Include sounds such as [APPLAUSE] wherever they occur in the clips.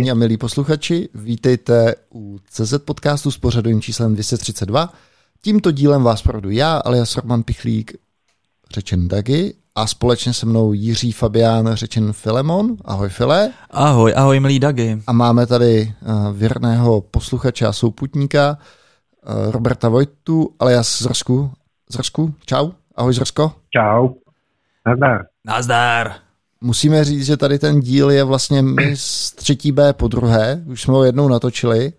Vážení a milí posluchači, vítejte u CZ podcastu s pořadovým číslem 232. Tímto dílem vás provedu já, alias Roman Pichlík, řečen Dagi, a společně se mnou Jiří Fabián, řečen Filemon. Ahoj File. Ahoj, ahoj milí Dagi. A máme tady uh, věrného posluchače a souputníka uh, Roberta Vojtu, alias Zrsku. Zrsku, čau. Ahoj Zrsko. Čau. Nazdar. Nazdar. Musíme říct, že tady ten díl je vlastně my z třetí B po druhé, už jsme ho jednou natočili,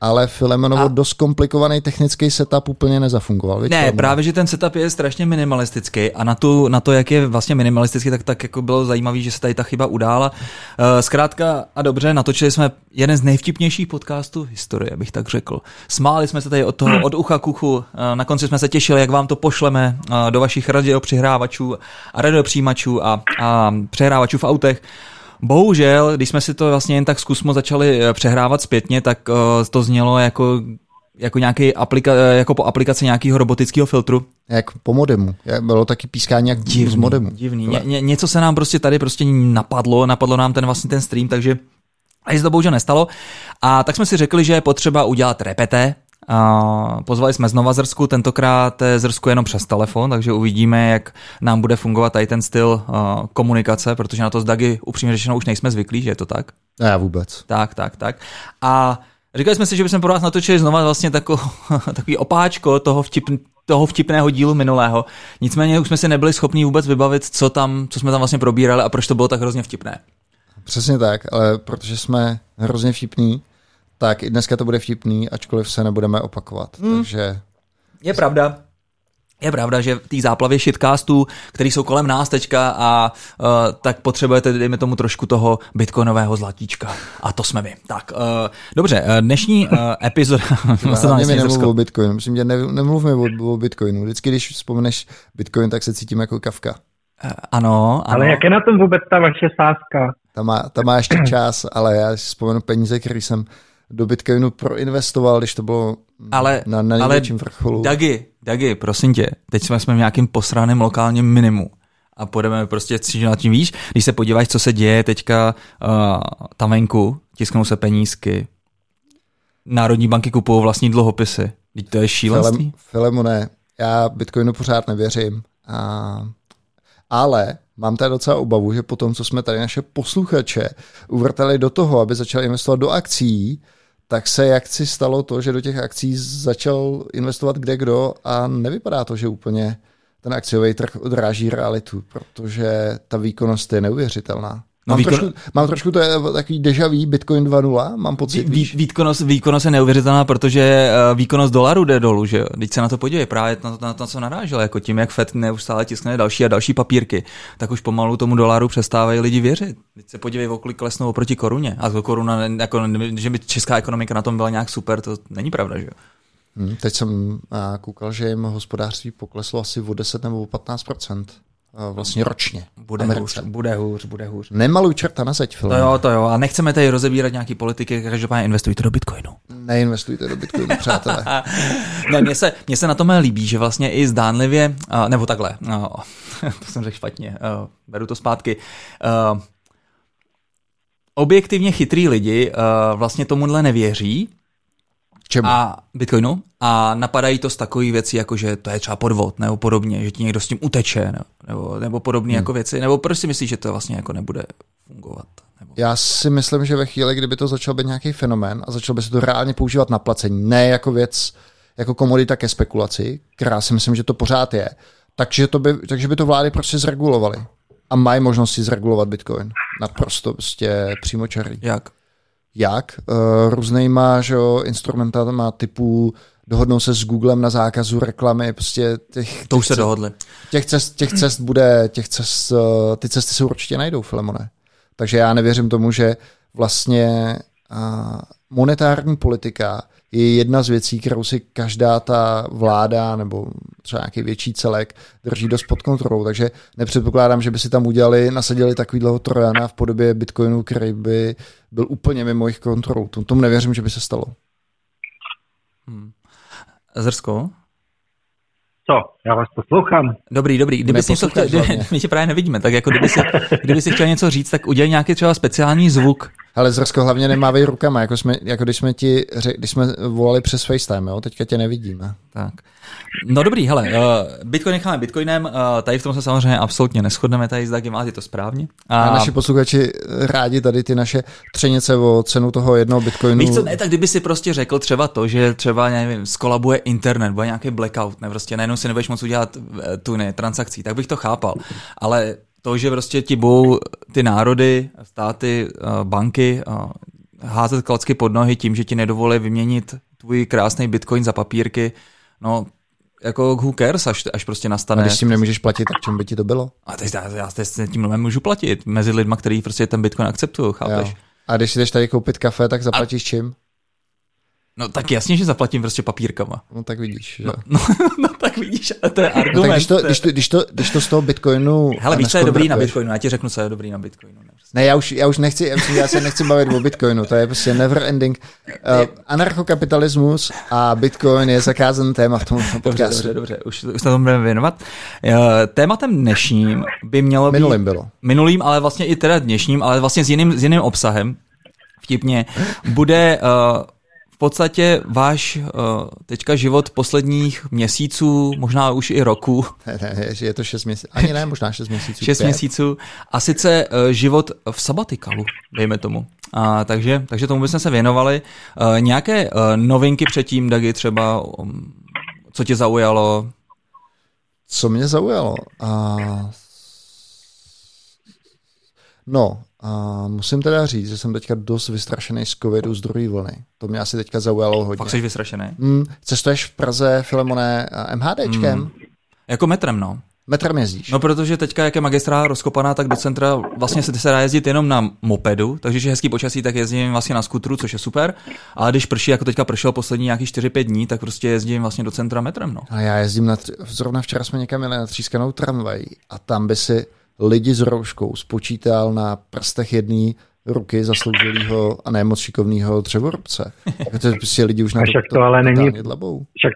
ale Filemenovo a... dost komplikovaný technický setup úplně nezafungoval. Ne, právě, že ten setup je strašně minimalistický a na, tu, na to, jak je vlastně minimalistický, tak, tak jako bylo zajímavé, že se tady ta chyba udála. Eh, zkrátka a dobře, natočili jsme jeden z nejvtipnějších podcastů v historii, bych tak řekl. Smáli jsme se tady od toho, od ucha k uchu, eh, na konci jsme se těšili, jak vám to pošleme eh, do vašich radio přihrávačů a radiopřijímačů a, a přehrávačů v autech. Bohužel, když jsme si to vlastně jen tak zkusmo začali eh, přehrávat zpětně, tak uh, to znělo jako jako, nějaký aplika, eh, jako po aplikaci nějakého robotického filtru. Jak po modemu. Bylo taky pískání jak divný, z modemu. Divný. Ně, ně, něco se nám prostě tady prostě napadlo, napadlo nám ten vlastně ten stream, takže a se to bohužel nestalo. A tak jsme si řekli, že je potřeba udělat repete, a pozvali jsme znova Zrsku, tentokrát Zrsku jenom přes telefon, takže uvidíme, jak nám bude fungovat tady ten styl uh, komunikace, protože na to z Dagi upřímně řečeno už nejsme zvyklí, že je to tak? Ne, vůbec. Tak, tak, tak. A říkali jsme si, že bychom pro vás natočili znova vlastně tako, [LAUGHS] takový opáčko toho, vtip, toho vtipného dílu minulého. Nicméně už jsme si nebyli schopni vůbec vybavit, co tam, co jsme tam vlastně probírali a proč to bylo tak hrozně vtipné. Přesně tak, ale protože jsme hrozně vtipní, tak i dneska to bude vtipný, ačkoliv se nebudeme opakovat. Hmm. Takže... Je pravda. Je pravda, že v té záplavě shitcastů, který jsou kolem nás teďka a uh, tak potřebujete, dejme tomu, trošku toho bitcoinového zlatíčka. A to jsme my. Tak, uh, dobře, uh, dnešní uh, epizoda... [LAUGHS] Hlavně mi nemluv o bitcoinu. Myslím, že ne, nemluvme o, o bitcoinu. Vždycky, když vzpomeneš bitcoin, tak se cítím jako kavka. Uh, ano, ano. Ale jak je na tom vůbec ta vaše sázka? Ta má, ta má ještě čas, ale já si vzpomenu peníze, které jsem do Bitcoinu proinvestoval, když to bylo ale, na, na největším ale vrcholu. Dagi, Dagi, prosím tě, teď jsme, jsme v nějakým posraném lokálním minimu a půjdeme prostě na tím víš, když se podíváš, co se děje teďka uh, tam venku, tisknou se penízky, národní banky kupují vlastní dluhopisy. Teď to je šílenství. Filem, Filemone, já Bitcoinu pořád nevěřím, a, ale mám tady docela obavu, že po tom, co jsme tady naše posluchače uvrtali do toho, aby začali investovat do akcí, tak se jak si stalo to, že do těch akcí začal investovat kde kdo a nevypadá to, že úplně ten akciový trh odráží realitu, protože ta výkonnost je neuvěřitelná. Mám, výkon... trošku, mám trošku to je takový deja vu, Bitcoin 2.0, mám pocit. Vý, výkonnost, výkonnost je neuvěřitelná, protože eh, výkonnost dolaru jde dolů, že jo? Teď se na to podívej, právě na to, na to co narážel, jako tím, jak Fed neustále tiskne další a další papírky, tak už pomalu tomu dolaru přestávají lidi věřit. Teď se podívej, o kolik klesnou oproti koruně. A to koruna, jako, že by česká ekonomika na tom byla nějak super, to není pravda, že jo? Hmm, teď jsem koukal, že jim hospodářství pokleslo asi o 10 nebo o 15 vlastně ročně. Bude hůř, bude hůř, bude hůř. Nemaluj čerta na zeď, film. To jo, to jo. A nechceme tady rozebírat nějaký politiky, každopádně investujte do Bitcoinu. Neinvestujte do Bitcoinu, přátelé. [LAUGHS] ne, mně se, mně se na tom líbí, že vlastně i zdánlivě, nebo takhle, [LAUGHS] to jsem řekl špatně, beru to zpátky, objektivně chytrý lidi vlastně tomuhle nevěří, Čemu? A Bitcoinu. A napadají to z takové věcí, jako že to je třeba podvod, nebo podobně, že ti někdo s tím uteče, nebo, nebo podobné hmm. jako věci, nebo proč si myslíš, že to vlastně jako nebude fungovat? Nebo... Já si myslím, že ve chvíli, kdyby to začal být nějaký fenomén a začal by se to reálně používat na placení, ne jako věc, jako komodita ke spekulaci, která si myslím, že to pořád je, takže, to by, takže by to vlády prostě zregulovaly. A mají možnosti zregulovat Bitcoin. Naprosto prostě přímočarý. Jak? Jak uh, různýma že jo, instrumentama typu dohodnou se s Googlem na zákazu reklamy, prostě těch... To už se dohodli. Těch cest, těch cest bude, těch cest, uh, ty cesty se určitě najdou, Filemone. Takže já nevěřím tomu, že vlastně uh, monetární politika je jedna z věcí, kterou si každá ta vláda nebo třeba nějaký větší celek drží dost pod kontrolou. Takže nepředpokládám, že by si tam udělali, nasadili takovýhle trojana v podobě Bitcoinu, který by byl úplně mimo jejich kontrolu. Tomu nevěřím, že by se stalo. Hmm. Zrsko? Co? Já vás poslouchám. Dobrý, dobrý. Kdyby si chtěl, kdyby, [LAUGHS] my tě právě nevidíme, tak jako kdyby si, kdyby si chtěl něco říct, tak udělej nějaký třeba speciální zvuk, Ale Zrsko hlavně nemávej rukama, jako, jsme, jako když jsme ti, když jsme volali přes FaceTime, jo? teďka tě nevidíme. Tak. No dobrý, hele, uh, Bitcoin necháme Bitcoinem, uh, tady v tom se samozřejmě absolutně neschodneme, tady s Dagim, máte to správně. A, a naši posluchači rádi tady ty naše třenice o cenu toho jednoho Bitcoinu. Víš co, ne, tak kdyby si prostě řekl třeba to, že třeba, nevím, skolabuje internet, bude nějaký blackout, ne, prostě najednou si nebudeš moc udělat eh, tu ne, transakcí, tak bych to chápal. Ale to, že prostě ti budou ty národy, státy, banky házet klacky pod nohy tím, že ti nedovolí vyměnit tvůj krásný bitcoin za papírky, no jako who cares, až, až prostě nastane. A když s tím nemůžeš platit, tak čem by ti to bylo? A teď já, já s tím můžu platit mezi lidma, kteří prostě ten bitcoin akceptují, chápeš? Jo. A když jdeš tady koupit kafe, tak zaplatíš a... čím? No tak jasně, že zaplatím prostě papírkama. No tak vidíš, že? No, [LAUGHS] no, no tak vidíš, ale to je argument. No, tak když to, když, to, když, to, když to z toho Bitcoinu... Hele, víš, co je dobrý na Bitcoinu, já ti řeknu, co je dobrý na Bitcoinu. Ne, prostě. ne já, už, já už nechci, já, já se nechci bavit o Bitcoinu, to je prostě never ending. Uh, anarchokapitalismus a Bitcoin je zakázaný téma v tom podcastu. Dobře, dobře, dobře, už, už se tomu budeme věnovat. Uh, tématem dnešním by mělo být... Minulým bylo. Minulým, ale vlastně i teda dnešním, ale vlastně s jiným, s jiným obsahem, vtipně, bude... Uh, podstatě váš uh, teďka život posledních měsíců, možná už i roku. Ne, ne, je to šest měsíců, ani ne, možná šest měsíců. Šest měsíců a sice uh, život v sabatikalu, dejme tomu. A, takže, takže tomu bychom se věnovali. Uh, nějaké uh, novinky předtím, Dagi, třeba, um, co tě zaujalo? Co mě zaujalo? Uh, no, a musím teda říct, že jsem teďka dost vystrašený z covidu z druhé vlny. To mě asi teďka zaujalo hodně. Fakt jsi vystrašený? Mm, cestuješ v Praze, Filemone, MHDčkem? Mm. Jako metrem, no. Metrem jezdíš? No, protože teďka, jak je magistra rozkopaná, tak do centra vlastně se, se dá jezdit jenom na mopedu, takže když je hezký počasí, tak jezdím vlastně na skutru, což je super. A když prší, jako teďka pršel poslední nějaký 4-5 dní, tak prostě jezdím vlastně do centra metrem. No. A já jezdím na, zrovna včera jsme někam jeli na třískanou tramvaj a tam by si lidi s rouškou spočítal na prstech jedné ruky zasloužilého a nemoc šikovného dřevorubce. [LAUGHS] to je prostě lidi už na to, to, ale není, však,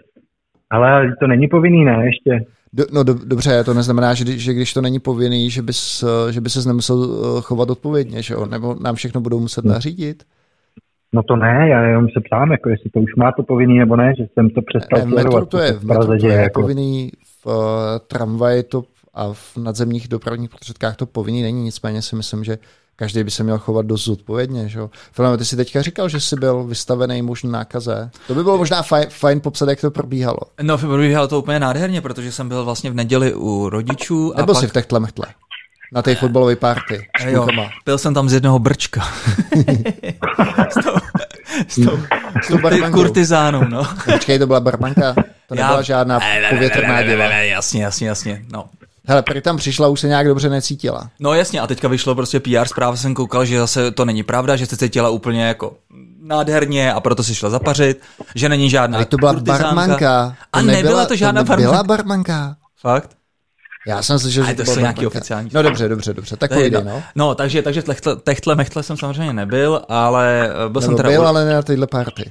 ale to není povinný, ne, ještě. Do, no do, dobře, to neznamená, že, že když to není povinný, že bys, že by se nemusel eh, chovat odpovědně, že jo? Nebo nám všechno budou muset nařídit? No to ne, já jenom se ptám, jako jestli to už má to povinný nebo ne, že jsem to přestal eh, sledovat. To je, v metru to je jako... povinný, v uh, tramvaji to a v nadzemních dopravních prostředkách to povinný není, nicméně si myslím, že každý by se měl chovat dost zodpovědně. Že? Filip, ty jsi teďka říkal, že jsi byl vystavený možná nákaze. To by bylo možná fajn, fajn popsat, jak to probíhalo. No, probíhalo to úplně nádherně, protože jsem byl vlastně v neděli u rodičů. Nebyl a pak... jsi v techtle mechtle? Na té fotbalové party. Jo, byl jsem tam z jednoho brčka. [LAUGHS] s tou, s tou, s tou kurtizánou, no. Počkej, to byla barmanka? To nebyla Já... žádná povětrná děla. Jasně, jasně, jasně. No. Hele, prý tam přišla, už se nějak dobře necítila. No jasně, a teďka vyšlo prostě PR zpráva, jsem koukal, že zase to není pravda, že se cítila úplně jako nádherně a proto si šla zapařit, že není žádná Ale to byla kurtizánka. barmanka. To a nebyla, nebyla to žádná to barmanka. Byla barmanka. Fakt? Já jsem slyšel, že to, jsou nějaký oficiální. No dobře, dobře, dobře. Tak pojde, no. No, takže, takže techtle, techtle mechtle jsem samozřejmě nebyl, ale byl Nebo jsem teda... byl, ale ne na téhle party.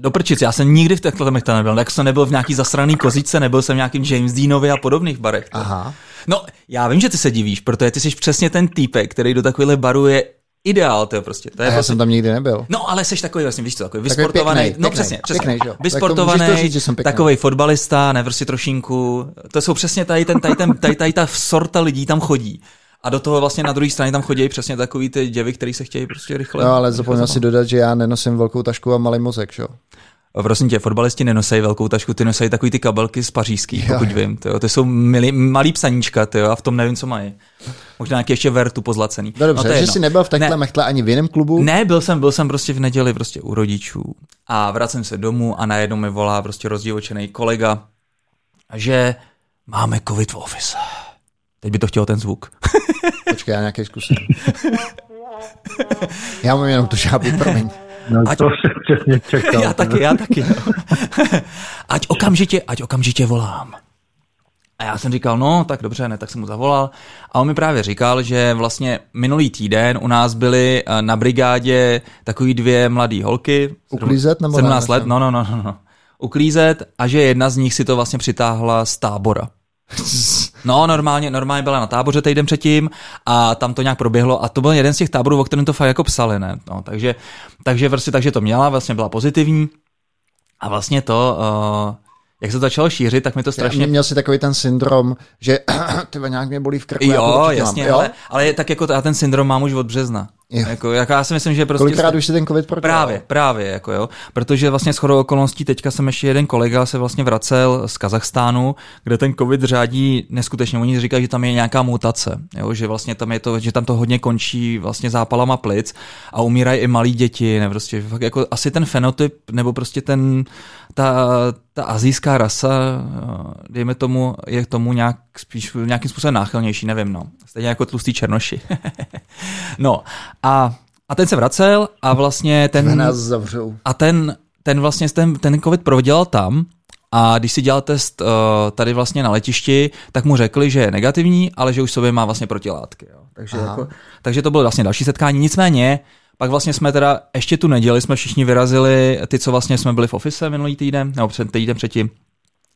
Do prčic, já jsem nikdy v těchto temech nebyl, tak jsem nebyl v nějaký zasraný kozice, nebyl jsem v nějakým James Deanovi a podobných barech. Aha. No, já vím, že ty se divíš, protože ty jsi přesně ten týpek, který do takovéhle baru je ideál, to je prostě. To je já prostě... jsem tam nikdy nebyl. No, ale jsi takový, vlastně, víš co, takový vysportovaný, pěknej, no přesně, přesně, pěknej, že? vysportovaný, takový fotbalista, ne prostě trošinku, to jsou přesně tady, ten, tady, ten, tady, tady ta sorta lidí tam chodí. A do toho vlastně na druhé straně tam chodí přesně takový ty děvy, který se chtějí prostě rychle. No ale zapomněl si dodat, že já nenosím velkou tašku a malý mozek, jo? Prosím tě, fotbalisti nenosejí velkou tašku, ty nosejí takový ty kabelky z pařížských, pokud vím. Tyjo. To jsou milý, malý psaníčka, tyjo, a v tom nevím, co mají. Možná nějaký ještě vertu pozlacený. No dobře, no, že jsi nebyl v takhle ne, mechle ani v jiném klubu? Ne, byl jsem, byl jsem prostě v neděli prostě u rodičů a vracím se domů a najednou mi volá prostě rozdivočený kolega, že máme covid v office. Teď by to chtěl ten zvuk. Počkej, já nějaký zkusím. [LAUGHS] já mám jenom tu žábu, promiň. No ať, to jsem přesně čekal. já taky, já taky. No. [LAUGHS] ať okamžitě, ať okamžitě volám. A já jsem říkal, no, tak dobře, ne, tak jsem mu zavolal. A on mi právě říkal, že vlastně minulý týden u nás byly eh, na brigádě takový dvě mladé holky. Uklízet nebo 17 let, no, no, no, no. Uklízet a že jedna z nich si to vlastně přitáhla z tábora. [LAUGHS] No, normálně, normálně byla na táboře týden předtím a tam to nějak proběhlo a to byl jeden z těch táborů, o kterém to fakt jako psali, ne? No, takže, takže, vlastně, takže to měla, vlastně byla pozitivní a vlastně to, uh, jak se to začalo šířit, tak mi to strašně... Měl si takový ten syndrom, že [CLEARS THROAT] ty nějak mě bolí v krku. Jo, jasně, mám. ale, ale tak jako já ten syndrom mám už od března. Jako, jako, já si myslím, že prostě... Kolikrát už si ten covid prodělal? Právě, právě, jako jo. Protože vlastně shodou okolností teďka jsem ještě jeden kolega se vlastně vracel z Kazachstánu, kde ten covid řádí neskutečně. Oni říkají, že tam je nějaká mutace, jo, že vlastně tam je to, že tam to hodně končí vlastně zápalama plic a umírají i malí děti, ne, prostě fakt jako asi ten fenotyp, nebo prostě ten, ta, ta azijská rasa, dejme tomu, je k tomu nějak spíš nějakým způsobem náchylnější, nevím, no. Stejně jako tlustý černoši. [LAUGHS] no a, a ten se vracel a vlastně ten... nás zavřou. A ten, ten vlastně ten, ten covid prodělal tam a když si dělal test uh, tady vlastně na letišti, tak mu řekli, že je negativní, ale že už sobě má vlastně protilátky. Jo. Takže, jako, takže to bylo vlastně další setkání. Nicméně, pak vlastně jsme teda ještě tu neděli, jsme všichni vyrazili, ty, co vlastně jsme byli v office minulý týden, nebo před týden předtím,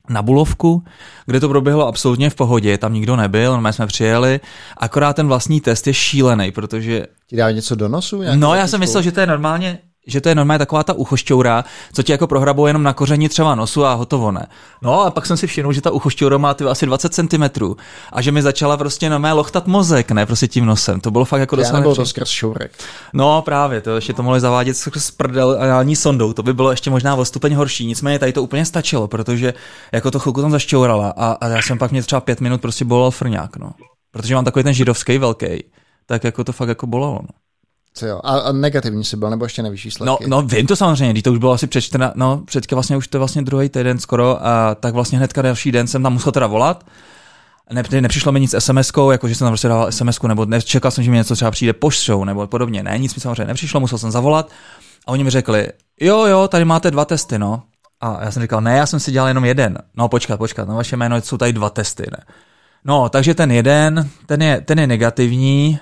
na Bulovku, kde to proběhlo absolutně v pohodě, tam nikdo nebyl, my jsme přijeli, akorát ten vlastní test je šílený, protože... Ti dá něco do nosu? No, já jsem myslel, že to je normálně že to je normálně taková ta uchošťoura, co ti jako prohrabuje jenom na koření třeba nosu a hotovo ne. No a pak jsem si všiml, že ta uchošťoura má ty asi 20 cm a že mi začala prostě na mé lochtat mozek, ne prostě tím nosem. To bylo fakt jako dost. Nebylo to skrz šourek. No právě, to ještě to mohli zavádět skrz prdel ani sondou, to by bylo ještě možná o stupeň horší. Nicméně tady to úplně stačilo, protože jako to chvilku tam zašťourala a, a já jsem pak mě třeba pět minut prostě bolel frňák, no. Protože mám takový ten židovský velký, tak jako to fakt jako bolelo, no. Co jo? A, a negativní jsi byl, nebo ještě nevyšší výsledky? No, no vím to samozřejmě, když to už bylo asi před 14, no předka vlastně už to je vlastně druhý týden skoro, a tak vlastně hnedka další den jsem tam musel teda volat. Ne, nepřišlo mi nic SMS-kou, jako že jsem tam prostě dal sms nebo nečekal jsem, že mi něco třeba přijde poštou nebo podobně. Ne, nic mi samozřejmě nepřišlo, musel jsem zavolat. A oni mi řekli, jo, jo, tady máte dva testy, no. A já jsem říkal, ne, já jsem si dělal jenom jeden. No počkat, počkat, na vaše jméno jsou tady dva testy, ne. No, takže ten jeden, ten je, ten je negativní,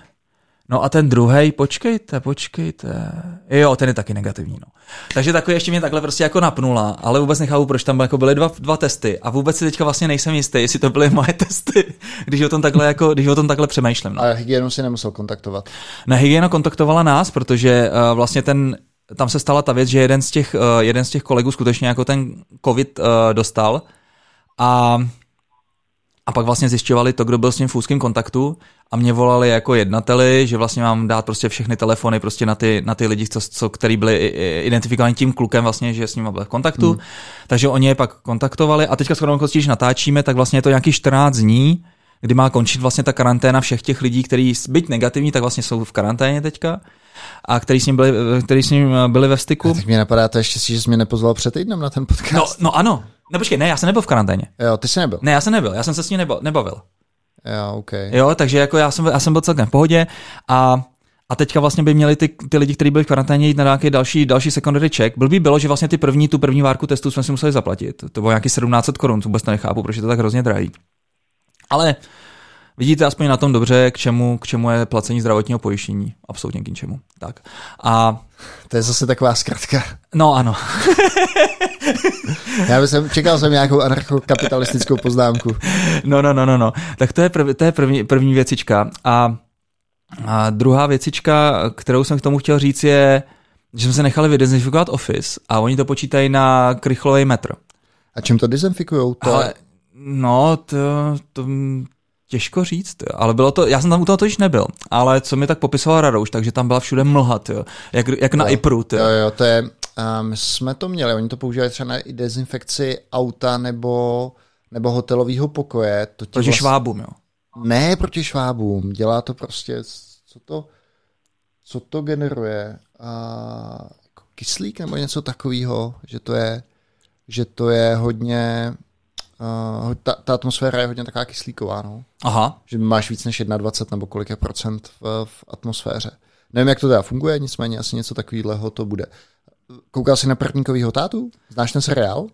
No a ten druhý, počkejte, počkejte. Jo, ten je taky negativní. No. Takže takový ještě mě takhle prostě jako napnula, ale vůbec nechápu, proč tam jako byly dva, dva testy a vůbec si teďka vlastně nejsem jistý, jestli to byly moje testy, [LAUGHS] když o tom takhle, jako, když o tom takhle přemýšlím. No. A hygienu si nemusel kontaktovat? Na hygiena kontaktovala nás, protože uh, vlastně ten, tam se stala ta věc, že jeden z těch, uh, jeden z těch kolegů skutečně jako ten covid uh, dostal a a pak vlastně zjišťovali to, kdo byl s ním v úzkém kontaktu a mě volali jako jednateli, že vlastně mám dát prostě všechny telefony prostě na ty, na ty lidi, co, co, který byli identifikováni tím klukem vlastně, že s ním byl v kontaktu. Hmm. Takže oni je pak kontaktovali a teďka skoro když natáčíme, tak vlastně je to nějaký 14 dní, kdy má končit vlastně ta karanténa všech těch lidí, kteří byť negativní, tak vlastně jsou v karanténě teďka a který s ním byli, který s ním byli ve styku. A tak mě napadá to ještě, že jsi mě nepozval před týdnem na ten podcast. No, no ano, No počkej, ne, já jsem nebyl v karanténě. Jo, ty jsi nebyl. Ne, já jsem nebyl, já jsem se s ní nebavil. Jo, OK. Jo, takže jako já jsem, já jsem byl celkem v pohodě a a teďka vlastně by měli ty, ty lidi, kteří byli v karanténě, jít na nějaký další, další secondary check. Byl by bylo, že vlastně ty první, tu první várku testu jsme si museli zaplatit. To bylo nějaký 1700 korun, vůbec to nechápu, proč je to tak hrozně drahý. Ale vidíte aspoň na tom dobře, k čemu, k čemu je placení zdravotního pojištění. Absolutně k ničemu. Tak. A to je zase taková zkratka. No ano. [LAUGHS] Já bych jsem, čekal jsem nějakou anarchokapitalistickou poznámku. No, no, no, no, no. Tak to je, prv, to je první, první věcička. A, a druhá věcička, kterou jsem k tomu chtěl říct, je, že jsme se nechali vydezinfikovat Office a oni to počítají na krychlový metr. A čím to dezinfikujou? To... Ale, no, to, to, Těžko říct, ale bylo to, já jsem tam u toho totiž nebyl, ale co mi tak popisoval Radouš, takže tam byla všude mlha, jo, jak, jak na jo, IPRu. Jo, jo, to je, my jsme to měli, oni to používali třeba na dezinfekci auta nebo, nebo hotelového pokoje. To proti vlastně, švábům, jo? Ne proti švábům, dělá to prostě, co to, co to generuje? A, jako kyslík nebo něco takového, že to je, že to je hodně, uh, ta, ta atmosféra je hodně taková kyslíková, no. Aha. Že máš víc než 21 nebo kolik je procent v, v atmosféře. Nevím, jak to teda funguje, nicméně asi něco takového to bude. Koukal jsi na prvníkovýho tátu? Znáš ten seriál?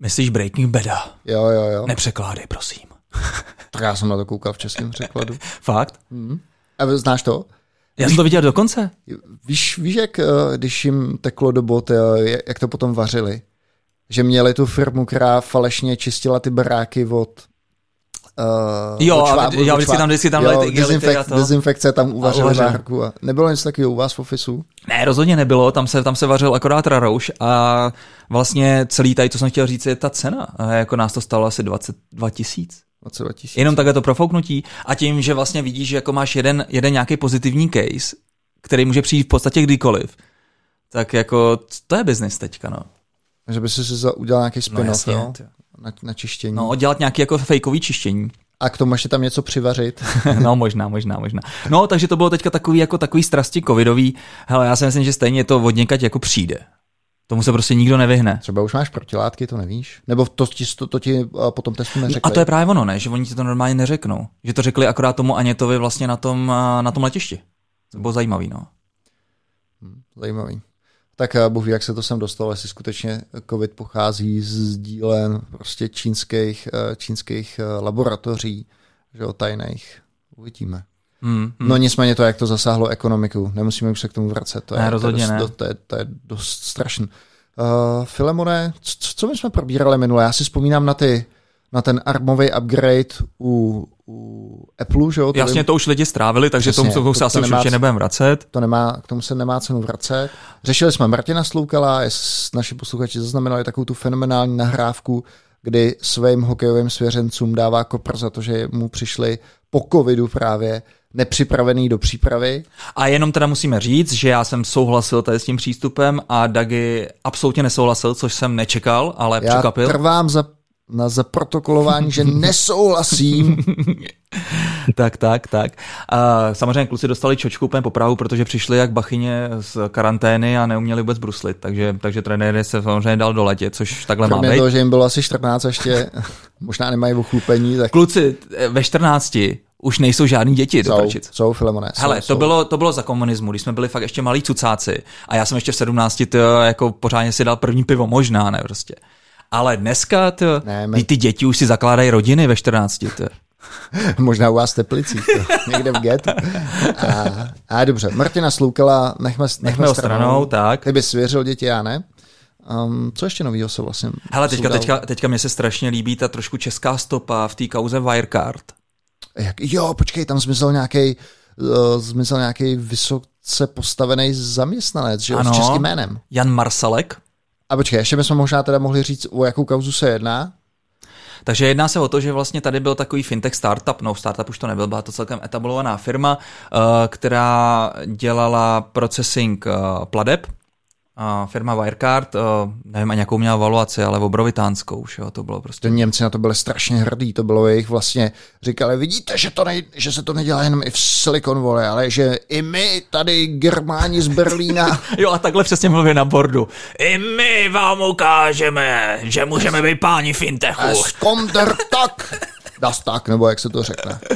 Myslíš Breaking Bada? Jo, jo, jo. Nepřekládej, prosím. [LAUGHS] tak já jsem na to koukal v českém překladu. [LAUGHS] Fakt? Mm. A znáš to? Já jsem to viděl dokonce. Víš, víš, jak eh, když jim teklo do bot, eh, jak to potom vařili? Že měli tu firmu, která falešně čistila ty baráky od Uh, Jo, a jo, od vždycky tam- vždycky tam igelity a to. Dezinfekce tam na hrku. A nebylo nic takového u vás v ofisu? Ne, rozhodně nebylo, tam se, tam se vařil akorát rarouš a vlastně celý tady, co jsem chtěl říct, je ta cena. A jako nás to stalo asi 22 tisíc. 22 tisíc. Jenom takhle to profouknutí a tím, že vlastně vidíš, že jako máš jeden, jeden nějaký pozitivní case, který může přijít v podstatě kdykoliv, tak jako to je business teďka, no. Že by si udělal nějaký No spin-off, jasně, jo? Na, na čištění. No, dělat nějaký jako fejkový čištění. A k tomu ještě tam něco přivařit. [LAUGHS] No, možná, možná, možná. No, takže to bylo teďka takový jako takový strasti covidový. Hele, já si myslím, že stejně to od někať jako přijde. Tomu se prostě nikdo nevyhne. Třeba už máš protilátky, to nevíš? Nebo to, ti, to, to ti a, po tom testu neřekli? A to je právě ono, ne? Že oni ti to normálně neřeknou. Že to řekli akorát tomu Anětovi vlastně na tom, na tom letišti. To bylo zajímavý, no. Zajímavý. Tak eh, Bůh ví, jak se to sem dostalo, jestli skutečně COVID pochází z dílen prostě čínských, eh, čínských eh, laboratoří, že jo, tajných. Uvidíme. Hmm, hmm. No nicméně to, jak to zasáhlo ekonomiku, nemusíme už se k tomu vracet, to je, Ne, rozhodně to je, ne. dost, to je, to je dost strašný. Uh, Filemone, co, co my jsme probírali minule? Já si vzpomínám na ty na ten armový upgrade u, u Apple, že jo? To Jasně, to už lidi strávili, takže Přesně, tomu, tomu se to- asi to už nemá určitě c- nebudeme vracet. to nemá, k tomu se nemá cenu vracet. Řešili jsme Martina Sloukala, naši posluchači zaznamenali takovou tu fenomenální nahrávku, kdy svým hokejovým svěřencům dává kopr za to, že mu přišli po covidu právě nepřipravený do přípravy. A jenom teda musíme říct, že já jsem souhlasil tady s tím přístupem a Dagi absolutně nesouhlasil, což jsem nečekal, ale Já překvapil. trvám za, na zaprotokolování, že nesouhlasím. [LAUGHS] tak, tak, tak. A samozřejmě kluci dostali čočku úplně po Prahu, protože přišli jak bachyně z karantény a neuměli vůbec bruslit, takže, takže trenér se samozřejmě dal do letě, což takhle má Kromě být. toho, že jim bylo asi 14 a ještě [LAUGHS] možná nemají ochlupení, tak Kluci ve 14 už nejsou žádný děti do prčic. jsou Filemone. jsou, Hele, to jsou. bylo, to bylo za komunismu, když jsme byli fakt ještě malí cucáci a já jsem ještě v 17 to jako pořádně si dal první pivo, možná ne prostě. Ale dneska to, Ne, my- ty děti už si zakládají rodiny ve 14. To. [LAUGHS] Možná u vás v Teplicích, to, někde v getu. A, a dobře, Martina Sloukala nechme, nechme, Nechme ho stranou, tak. Ty bys svěřil děti, já ne. Um, co ještě novýho se vlastně Hele, teďka, teďka, teďka mě se strašně líbí ta trošku česká stopa v té kauze Wirecard. Jak, jo, počkej, tam zmizel nějaký uh, zmizel nějaký vysoce postavený zaměstnanec, že Ano. s českým jménem. Jan Marsalek. A počkej, ještě bychom možná teda mohli říct, o jakou kauzu se jedná. Takže jedná se o to, že vlastně tady byl takový fintech startup, no startup už to nebyl, byla to celkem etablovaná firma, eh, která dělala processing eh, pladeb, a firma Wirecard, eh, nevím ani jakou měla valuaci, ale obrovitánskou už, jo, to bylo prostě. Ty Němci na to byli strašně hrdí, to bylo jejich vlastně, říkali, vidíte, že, to nej, že se to nedělá jenom i v Silicon Valley, ale že i my tady Germáni z Berlína, [LAUGHS] Jo a takhle přesně mluví na bordu. I my vám ukážeme, že můžeme být páni fintechu. es kommt tak, [LAUGHS] das tak, nebo jak se to řekne. [LAUGHS]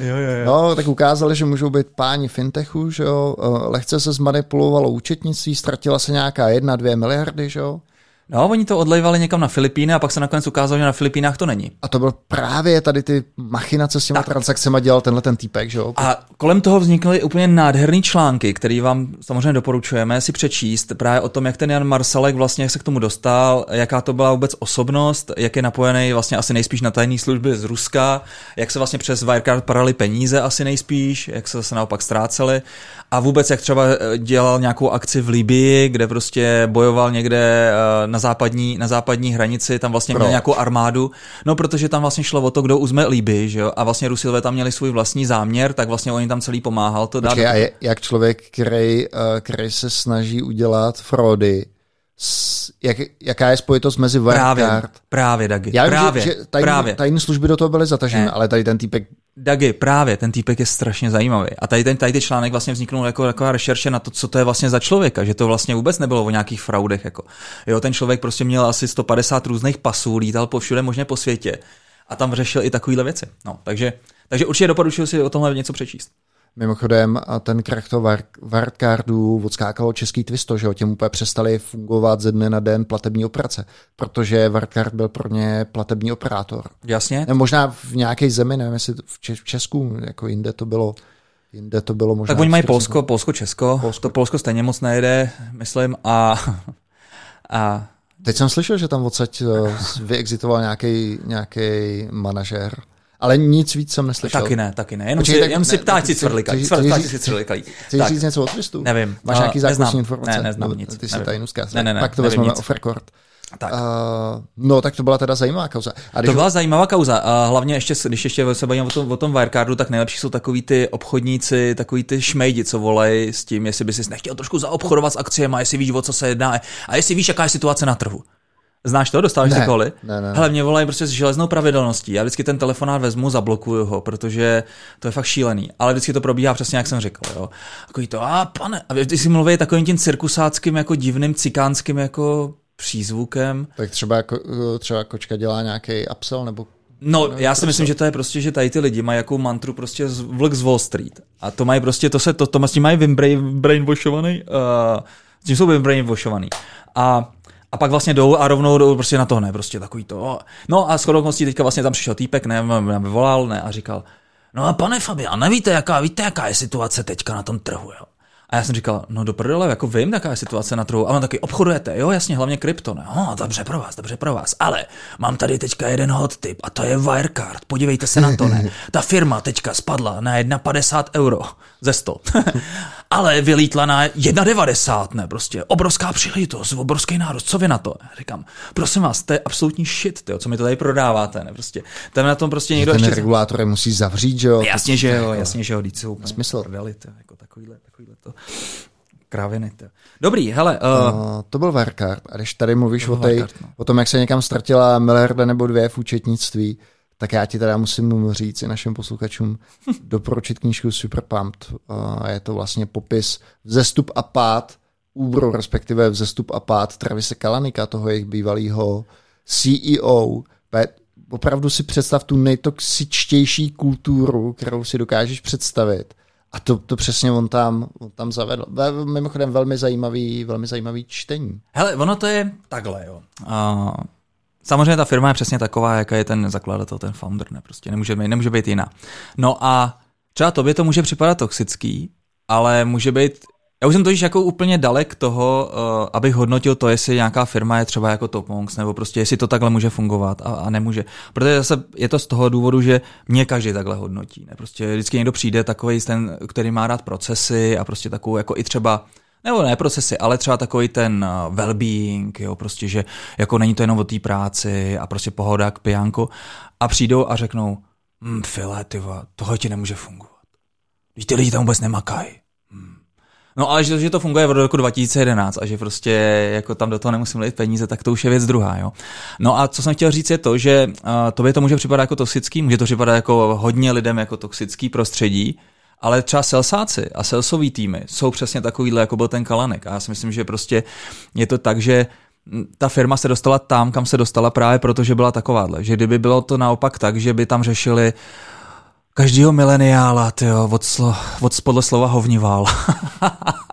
Jo, jo, jo. No, tak ukázali, že můžou být páni fintechu, že jo, Eh, lehce se zmanipulovalo účetnictví, ztratila se nějaká jedna, dvě miliardy, že jo. No, oni to odlejvali někam na Filipíny a pak se nakonec ukázalo, že na Filipínách to není. A to byl právě tady ty machinace s těma Tak. transakcemi dělal tenhle ten týpek, že jo. A kolem toho vznikly úplně nádherný články, který vám samozřejmě doporučujeme si přečíst právě o tom, jak ten Jan Marsalek vlastně se k tomu dostal, jaká to byla vůbec osobnost, jak je napojený vlastně asi nejspíš na tajné služby z Ruska, jak se vlastně přes Wirecard paraly peníze asi nejspíš, jak se zase naopak ztrácely a vůbec jak třeba eh, dělal nějakou akci v Libii, kde prostě bojoval někde eh, na západní, na západní hranici, tam vlastně měl Proč? nějakou armádu, no protože tam vlastně šlo o to, kdo uzme Libii, že jo, a vlastně Rusilové tam měli svůj vlastní záměr, tak vlastně on jim tam celý pomáhal to dát. Počkej, a je, jak člověk, který, eh, který se snaží udělat fraudy, s, jak, jaká je spojitost mezi Právě, Wirecard? právě, Dagi, Já vím, právě, že, že tajný, právě. tajný služby do toho byly zataženy, Ne. ale tady ten týpek Dagi, právě, ten týpek je strašně zajímavý. A tady ten tady ty článek vlastně vzniknul jako taková rešerše na to, co to je vlastně za člověka, že to vlastně vůbec nebylo o nějakých fraudech. Jako. Jo, ten člověk prostě měl asi 150 různých pasů, lítal po všude možně po světě a tam řešil i takovéhle věci. No, takže, takže určitě doporučuji si o tomhle něco přečíst. Mimochodem, a ten krach toho Wildcardu odskákalo český twisto, že jo, těm úplně přestali fungovat ze dne na den platební operace, protože Wildcard byl pro ně platební operátor. Jasně? Ne, možná v nějaké zemi, nevím, jestli v, Če- v Česku, jako jinde to bylo, jinde to bylo možná. Tak oni mají Polsko, Polsko, Česko, Polsko. to Polsko stejně moc nejede, myslím, a, a Teď jsem slyšel, že tam odsaď eh, vyexitoval nějaký nějaký manažer. Ale nic víc jsem neslyšel. Taky ne, taky ne. Jenom Počkej, si, tak- jenom si ptáci cvrlikají. si cvrlikají. Chceš říct něco o twistu? Nevím. Máš nějaký zákulisní informace? Ne, neznám No, nic, Ty jsi zkáz. Ne, ne, ne, Tak to vezmeme off record. Tak. Uh, no, tak to byla teda zajímavá kauza. A když To byla zajímavá kauza. A hlavně ještě, když ještě se bavíme o tom, o tom Wirecardu, tak nejlepší jsou takový ty obchodníci, takový ty šmejdi, co volají s tím, jestli by si nechtěl trošku zaobchodovat s akciemi, jestli víš, o co se jedná a jestli víš, jaká je situace na trhu. Znáš to? Dostáváš Ne, ty koly? ne, ne. Hele, mě volají prostě s železnou pravidelností. Já vždycky ten telefonát vezmu, zablokuju ho, protože to je fakt šílený. Ale vždycky to probíhá přesně, jak jsem řekl. Jo. Takový to, a pane, a ty si mluví takovým tím cirkusáckým, jako divným cikánským, jako přízvukem. Tak třeba, jako, třeba kočka dělá nějaký upsell, nebo No, já si myslím, že to je prostě, že tady ty lidi mají jakou mantru prostě z, vlk z Wall Street. A to mají prostě, to se, to, to s tím mají brain, brainwashovaný, uh, s tím jsou brainwashovaný. A a pak vlastně jdou a rovnou jdou prostě na to, ne, prostě takový to. No a shodou okolností teďka vlastně tam přišel týpek, ne, mě vyvolal, ne, a říkal, no a pane Fabian, nevíte, jaká, víte, jaká je situace teďka na tom trhu, jo? A já jsem říkal, no do prdele, jako vím, jaká je situace na trhu. A on taky, obchodujete, jo, jasně, hlavně krypto, ne? No, dobře pro vás, dobře pro vás. Ale mám tady teďka jeden hot tip a to je Wirecard. Podívejte se na to, ne? [LAUGHS] Ta firma teďka spadla na 1,50 euro ze 100. [LAUGHS] Ale vylítla na 1,90, ne? Prostě obrovská příležitost, obrovský nárůst. Co vy na to? Já říkám, prosím vás, to je absolutní shit, tyjo, co mi to tady prodáváte, ne? Prostě tam na tom prostě někdo ten ještě... regulátor musí zavřít, že jo? Jasně, že jo, jasně, že jo, úplně Smysl. prdeli, to, jako takovýhle, takovýhle to. Kráviny, to. Dobrý, hele, uh, Uh, to byl Wirecard. A když tady mluvíš o, byl tej, Wirecard, no. o tom, jak se někam ztratila miliarda nebo dvě v účetnictví, tak já ti teda musím říct i našim posluchačům [LAUGHS] doporučit knížku Super Pumped. Uh, je to vlastně popis vzestup a pád Uberu, respektive vzestup a pád Travise Kalanika, toho jejich bývalého CEO. Opravdu si představ tu nejtoxičtější kulturu, kterou si dokážeš představit. A to, to přesně on tam, on tam zavedl. Ve- Mimochodem velmi zajímavý, velmi zajímavý čtení. hele, ono to je takhle, jo. Uh, samozřejmě ta firma je přesně taková, jaká je ten zakladatel, ten founder, ne, prostě nemůže, nemůže být jiná. No a třeba tobě to může připadat toxický, ale může být já už jsem totiž jako úplně dalek toho, uh, abych hodnotil to, jestli nějaká firma je třeba jako Topongs, nebo prostě jestli to takhle může fungovat a, a nemůže. Protože zase je to z toho důvodu, že mě každý takhle hodnotí. Ne? Prostě vždycky někdo přijde takový ten, který má rád procesy a prostě takovou jako i třeba nebo ne procesy, ale třeba takový ten uh, well-being, jo, prostě, že jako není to jenom o té práci a prostě pohoda k pijanku a přijdou a řeknou, hm, File, tyva, tohle ti nemůže fungovat. Ty lidi tam vůbec nemakají. No ale že, že to funguje od roku 2011 a že prostě jako tam do toho nemusím lít peníze, tak to už je věc druhá. Jo? No a co jsem chtěl říct je to, že uh, tobě to může připadat jako toxický, může to připadat jako hodně lidem jako toxický prostředí, ale třeba selsáci a selsový týmy jsou přesně takovýhle, jako byl ten Kalanek. A já si myslím, že prostě je to tak, že ta firma se dostala tam, kam se dostala právě proto, že byla takováhle. Že kdyby bylo to naopak tak, že by tam řešili každýho mileniála, tyjo, od, slo, od podle slova hovnival.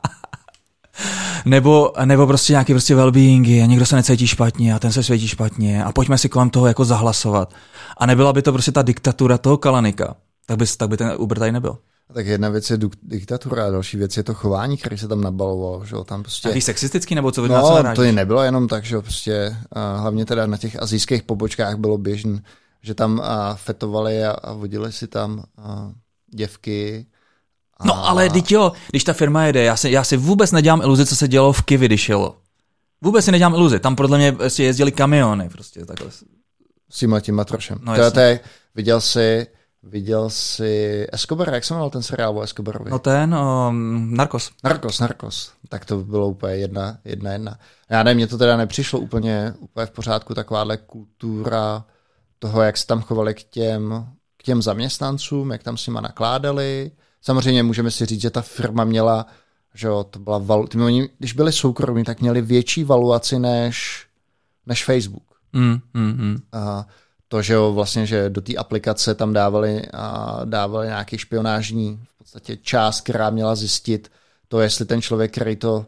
[LAUGHS] nebo, nebo prostě nějaký prostě well-beingy a někdo se necítí špatně a ten se světí špatně a pojďme si kolem toho jako zahlasovat. A nebyla by to prostě ta diktatura toho Kalanika, tak by, tak by ten Uber tady nebyl. Tak jedna věc je diktatura a další věc je to chování, které se tam nabalovalo. Že jo? Tam prostě... Jaký sexistický nebo co No, to nebylo jenom tak, že jo, prostě uh, hlavně teda na těch azijských pobočkách bylo běžné, že tam uh, fetovali a, a vodili si tam uh, děvky. A... No ale teď jo, když ta firma jede, já si, já si vůbec nedělám iluzi, co se dělo v Kivi, když jelo. Vůbec si nedělám iluzi, tam podle mě si jezdili kamiony, prostě takhle. S tímhle tím matrošem. No, to je, viděl jsi, viděl jsi Escobar, jak se jmenoval ten seriál o Escobarovi? No ten, um, Narcos. Narcos, Narcos. Tak to bylo úplně jedna, jedna, jedna. Já nevím, mně to teda nepřišlo úplně, úplně v pořádku, takováhle kultura toho, jak se tam chovali k těm, k těm zaměstnancům, jak tam s nima nakládali. Samozřejmě můžeme si říct, že ta firma měla, že jo, to byla valu, ty, oni, když byli soukromí, tak měli větší valuaci než, než Facebook. Mm, mm, mm. A to, že jo, vlastně, že do té aplikace tam dávali, a dávali nějaký špionážní v podstatě část, která měla zjistit to, jestli ten člověk, který, to,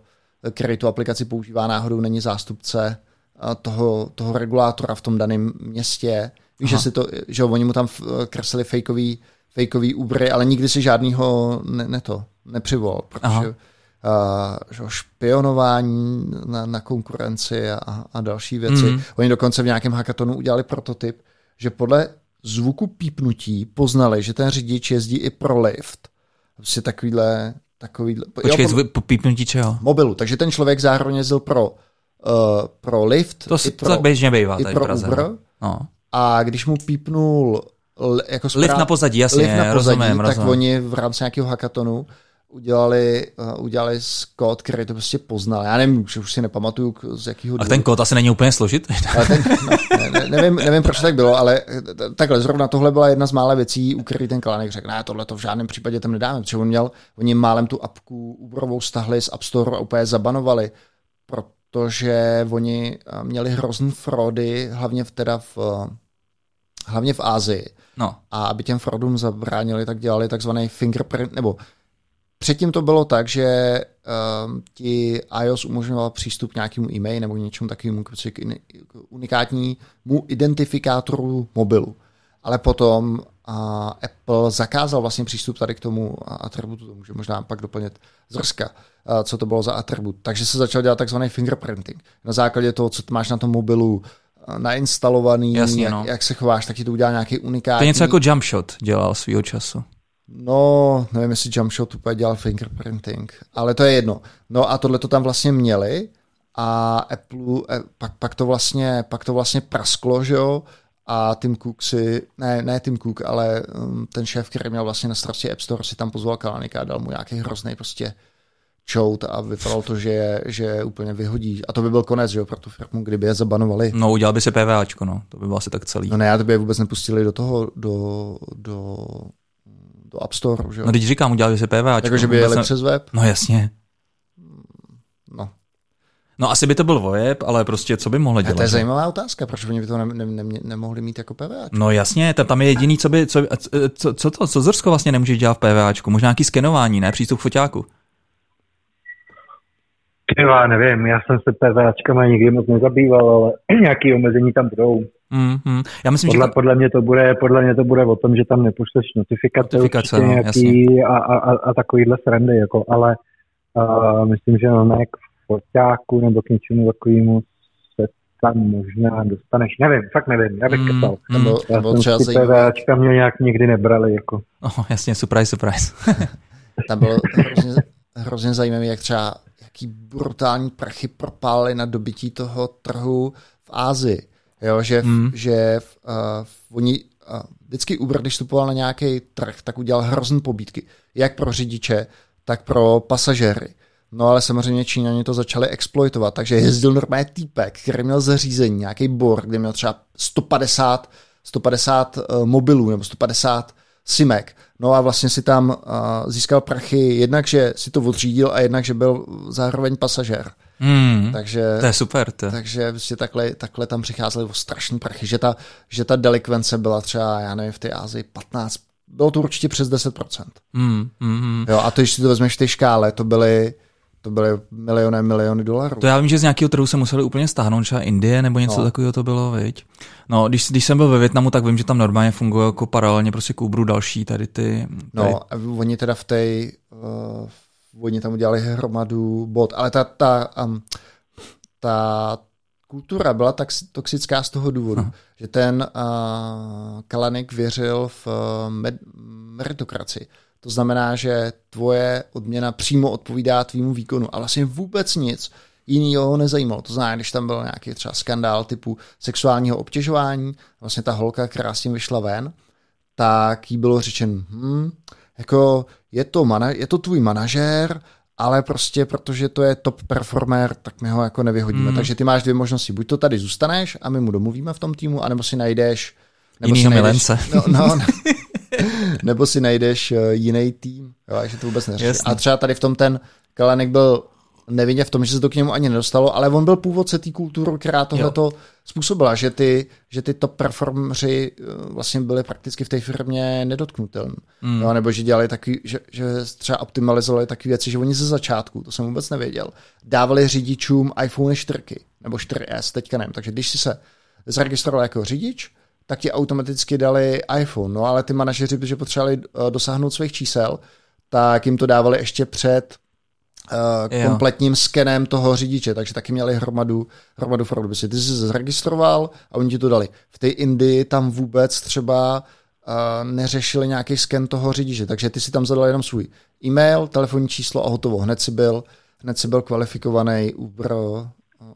který tu aplikaci používá náhodou, není zástupce toho, toho regulátora v tom daném městě. Víš, že, si to, že oni mu tam f- kreslili fejkový, fejkový úbry, ale nikdy si žádnýho ne, ne to, nepřivolal, Aha. protože uh, že špionování na, na konkurenci a, a další věci. Mm. Oni dokonce v nějakém hackatonu udělali prototyp, že podle zvuku pípnutí poznali, že ten řidič jezdí i pro lift. Prostě takovýhle, takovýhle Počkej, jo, po, pípnutí čeho? Mobilu. Takže ten člověk zároveň jezdil pro, uh, pro lift. To, si, pro, to tak běžně bývá i pro Praze. Uber. No. A když mu pípnul jako správ, lift na pozadí, jasně, lift na pozadí, rozumím, tak rozumím. oni v rámci nějakého hackatonu udělali, uh, udělali kód, který to prostě poznal. Já nevím, už, už si nepamatuju, z jakého A ten kód asi není úplně složitý. Ale ten, no, ne, ne, nevím, nevím, proč tak bylo, ale takhle, zrovna tohle byla jedna z mála věcí, u který ten Kalanek řekl, ne, tohle to v žádném případě tam nedáme, protože on měl, oni málem tu apku Uberovou stahli z App Store a úplně zabanovali, protože oni měli hrozný fraudy, hlavně v, teda v, hlavně v Ázii. No. A aby těm fraudům zabránili, tak dělali takzvaný fingerprint, nebo Předtím to bylo tak, že um, ti iOS umožňoval přístup k nějakému e-mailu nebo něčemu takovému prostě k, unikátnímu identifikátoru mobilu. Ale potom uh, Apple zakázal vlastně přístup tady k tomu atributu, to může možná pak doplnit zrska, co to bylo za atribut. Takže se začal dělat takzvaný fingerprinting. Na základě toho, co máš na tom mobilu nainstalovaný, Jasně, jak, no. jak se chováš, tak ti to udělá nějaký unikátní... To je něco jako Jumpshot dělal svýho času. No, nevím, jestli Jumpshot úplně dělal fingerprinting, ale to je jedno. No a tohle to tam vlastně měli a Apple, pak, pak, to vlastně, pak to vlastně prasklo, že jo, a Tim Cook si, ne, ne Tim Cook, ale um, ten šéf, který měl vlastně na starosti App Store, si tam pozval Kalanika a dal mu nějaký hrozný prostě čout a vypadalo to, že je, že úplně vyhodí. A to by byl konec, že jo, pro tu firmu, kdyby je zabanovali. No, udělal by se PVAčko, no, to by bylo asi tak celý. No ne, já to by je vůbec nepustili do toho, do, do do App Store. Že? No teď říkám, udělali si PVAčko. Jako, že by jeli přes web? No jasně. No. No asi by to byl web, ale prostě co by mohli dělat? A to je zajímavá otázka, proč by to ne, ne, ne, nemohli mít jako PVA? No jasně, tam, tam je jediný, co by, co, co, co to, co Zrsko vlastně nemůže dělat v PVAčku? Možná nějaký skenování, ne? Přístup k foťáku. Já nevím, já jsem se PVAčkama nikdy moc nezabýval, ale [CLEARS THROAT] nějaké omezení tam budou. Mm, mm. Já myslím, podle, že... podle, mě to bude, podle mě to bude o tom, že tam nepošleš notifikace, notifikace no, nějaký a, a, a, a takovýhle srandy, jako, ale uh, myslím, že no, k foťáku nebo k něčemu takovému se tam možná dostaneš. Nevím, fakt nevím, já bych mm, kecal. Mm, já jsem si PVAčka mě nějak nikdy nebrali. Jako. Oh, jasně, surprise, surprise. tam bylo hrozně, hrozně zajímavé, jak třeba jaký brutální prachy propály na dobytí toho trhu v Ázii. Jo, že, hmm. že uh, oni uh, vždycky Uber, když vstupoval na nějaký trh, tak udělal hrozný pobídky, jak pro řidiče, tak pro pasažéry. No ale samozřejmě Číňani to začali exploitovat, takže jezdil normálně týpek, který měl zařízení, nějaký bor, kde měl třeba 150, 150 uh, mobilů nebo 150 simek. No a vlastně si tam uh, získal prachy jednak, že si to odřídil a jednak, že byl zároveň pasažér. Hmm, takže, to je super. To. Takže vlastně takhle, takhle tam přicházely o strašný prachy, že ta, že ta delikvence byla třeba, já nevím, v té Ázii 15, bylo to určitě přes 10%. Hmm, hmm, hmm. Jo, a to, když si to vezmeš v té škále, to byly to byly miliony miliony dolarů. To já vím, že z nějakého trhu se museli úplně stáhnout, třeba Indie nebo něco no. takového to bylo, viď? No, když, když jsem byl ve Větnamu, tak vím, že tam normálně funguje jako paralelně prostě k Uberu další tady ty... Tady... No, a oni teda v té, uh, oni tam udělali hromadu bot, ale ta, ta, um, ta kultura byla tak toxická z toho důvodu, Aha. že ten uh, Kalanik věřil v uh, med, meritokracii. To znamená, že tvoje odměna přímo odpovídá tvýmu výkonu a vlastně vůbec nic jiného ho nezajímalo. To znamená, když tam byl nějaký třeba skandál typu sexuálního obtěžování, vlastně ta holka, která s tím vyšla ven, tak jí bylo řečeno, hm, jako je to, mana- je to tvůj manažér, ale prostě protože to je top performer, tak my ho jako nevyhodíme. Mm. Takže ty máš dvě možnosti. Buď to tady zůstaneš a my mu domluvíme v tom týmu, anebo si najdeš... Nebo si najdeš, milence. No, no, no, [LAUGHS] [LAUGHS] nebo si najdeš uh, jiný tým, jo, že to vůbec neřeší. A třeba tady v tom ten Kalanek byl nevinně v tom, že se to k němu ani nedostalo, ale on byl původce té kultury, která tohle to způsobila, že ty, že ty top performři eh, vlastně byli prakticky v té firmě nedotknutelní. Mm. No, nebo že dělali taky, že, že třeba optimalizovali takové věci, že oni ze začátku, to jsem vůbec nevěděl, dávali řidičům iPhone 4 nebo 4S, teďka nevím. Takže když si se zaregistroval jako řidič, tak ti automaticky dali iPhone. No ale ty manažeři, protože potřebovali eh, dosáhnout svých čísel, tak jim to dávali ještě před uh, kompletním skenem toho řidiče, takže taky měli hromadu, hromadu fraud. Ty jsi se zaregistroval a oni ti to dali. V té Indii tam vůbec třeba uh, neřešili nějaký sken toho řidiče, takže ty si tam zadal jenom svůj e-mail, telefonní číslo a hotovo. Hned si byl, hned si byl kvalifikovaný Uber,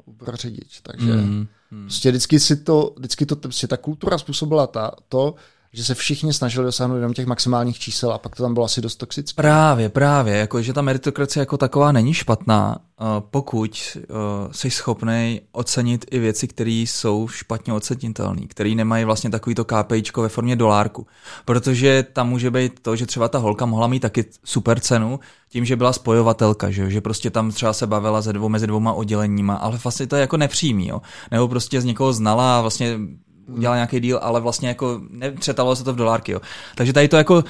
Uber řidič, takže mm, mm. prostě vždycky si to, vždycky to, prostě ta kultura způsobila ta, to, že se všichni snažili dosáhnout jenom těch maximálních čísel a pak to tam bylo asi dost toxické. Právě, právě, jako, že ta meritokracie jako taková není špatná, uh, pokud uh, jsi schopný ocenit i věci, které jsou špatně ocenitelné, které nemají vlastně takovýto KPIčko ve formě dolárku. Protože tam může být to, že třeba ta holka mohla mít taky super cenu, tím, že byla spojovatelka, že, že prostě tam třeba se bavila ze dvou, mezi dvouma odděleníma, ale vlastně to je jako nepřímý, jo. Nebo prostě z někoho znala a vlastně udělal nějaký deal, ale vlastně jako nepřetalo se to v dolárky. Jo. Takže tady to jako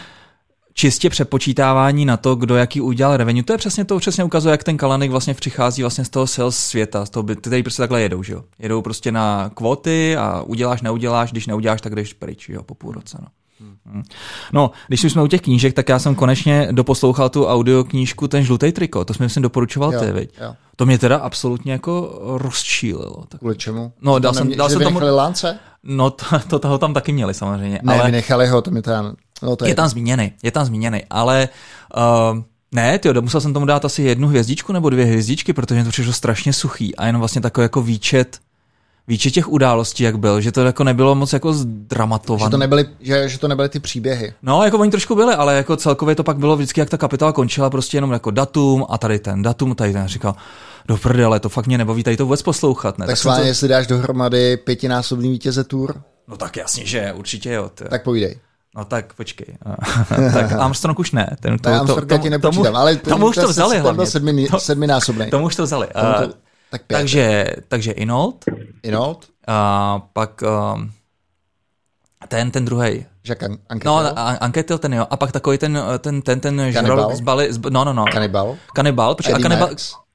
čistě přepočítávání na to, kdo jaký udělal revenue, to je přesně to, přesně ukazuje, jak ten kalanik vlastně přichází vlastně z toho sales světa, z toho, ty tady prostě takhle jedou, že jo. Jedou prostě na kvóty a uděláš, neuděláš, když neuděláš, tak jdeš pryč, jo, po půl roce, no. Hmm. No, když jsme u těch knížek, tak já jsem konečně doposlouchal tu audioknížku Ten žlutý triko, to jsme myslím doporučoval jo, ty, viď? Jo. To mě teda absolutně jako rozčílilo. Tak... Kvůli čemu? No, dal jsem, dal jsem tomu... lánce? No, to, to, toho tam taky měli samozřejmě. Ne, ale... vynechali ho, to mi tam... No, to je, je tam zmíněný, je tam zmíněný, ale... Uh, ne, ty musel jsem tomu dát asi jednu hvězdičku nebo dvě hvězdičky, protože to přišlo strašně suchý a jenom vlastně takový jako výčet výčet těch událostí, jak byl, že to jako nebylo moc jako zdramatované. Že to nebyly, že, že to nebyly ty příběhy. No, jako oni trošku byly, ale jako celkově to pak bylo vždycky, jak ta kapitola končila, prostě jenom jako datum a tady ten datum, tady ten říkal, do prdele, to fakt mě nebaví tady to vůbec poslouchat. Ne? Tak, tak to... jestli dáš dohromady pětinásobný vítěze tour. No tak jasně, že určitě jo. Ty. Tak povídej. No tak počkej. [LAUGHS] tak Armstrong už ne. Ten, to, ne, to, to, tomu, ale tomu, tomu už to vzali hlavně. Sedmi, sedminásobný. Tomu už to vzali. Uh, tak pět. Takže, takže Inold. Inold. A pak uh, ten, ten druhý. Jack An- Anketil? No, Anketil ten jo. A pak takový ten, ten, ten, ten žralok z Bali, z, no, no, no. Kanibal. Kanibal, počkej, a Kanibal,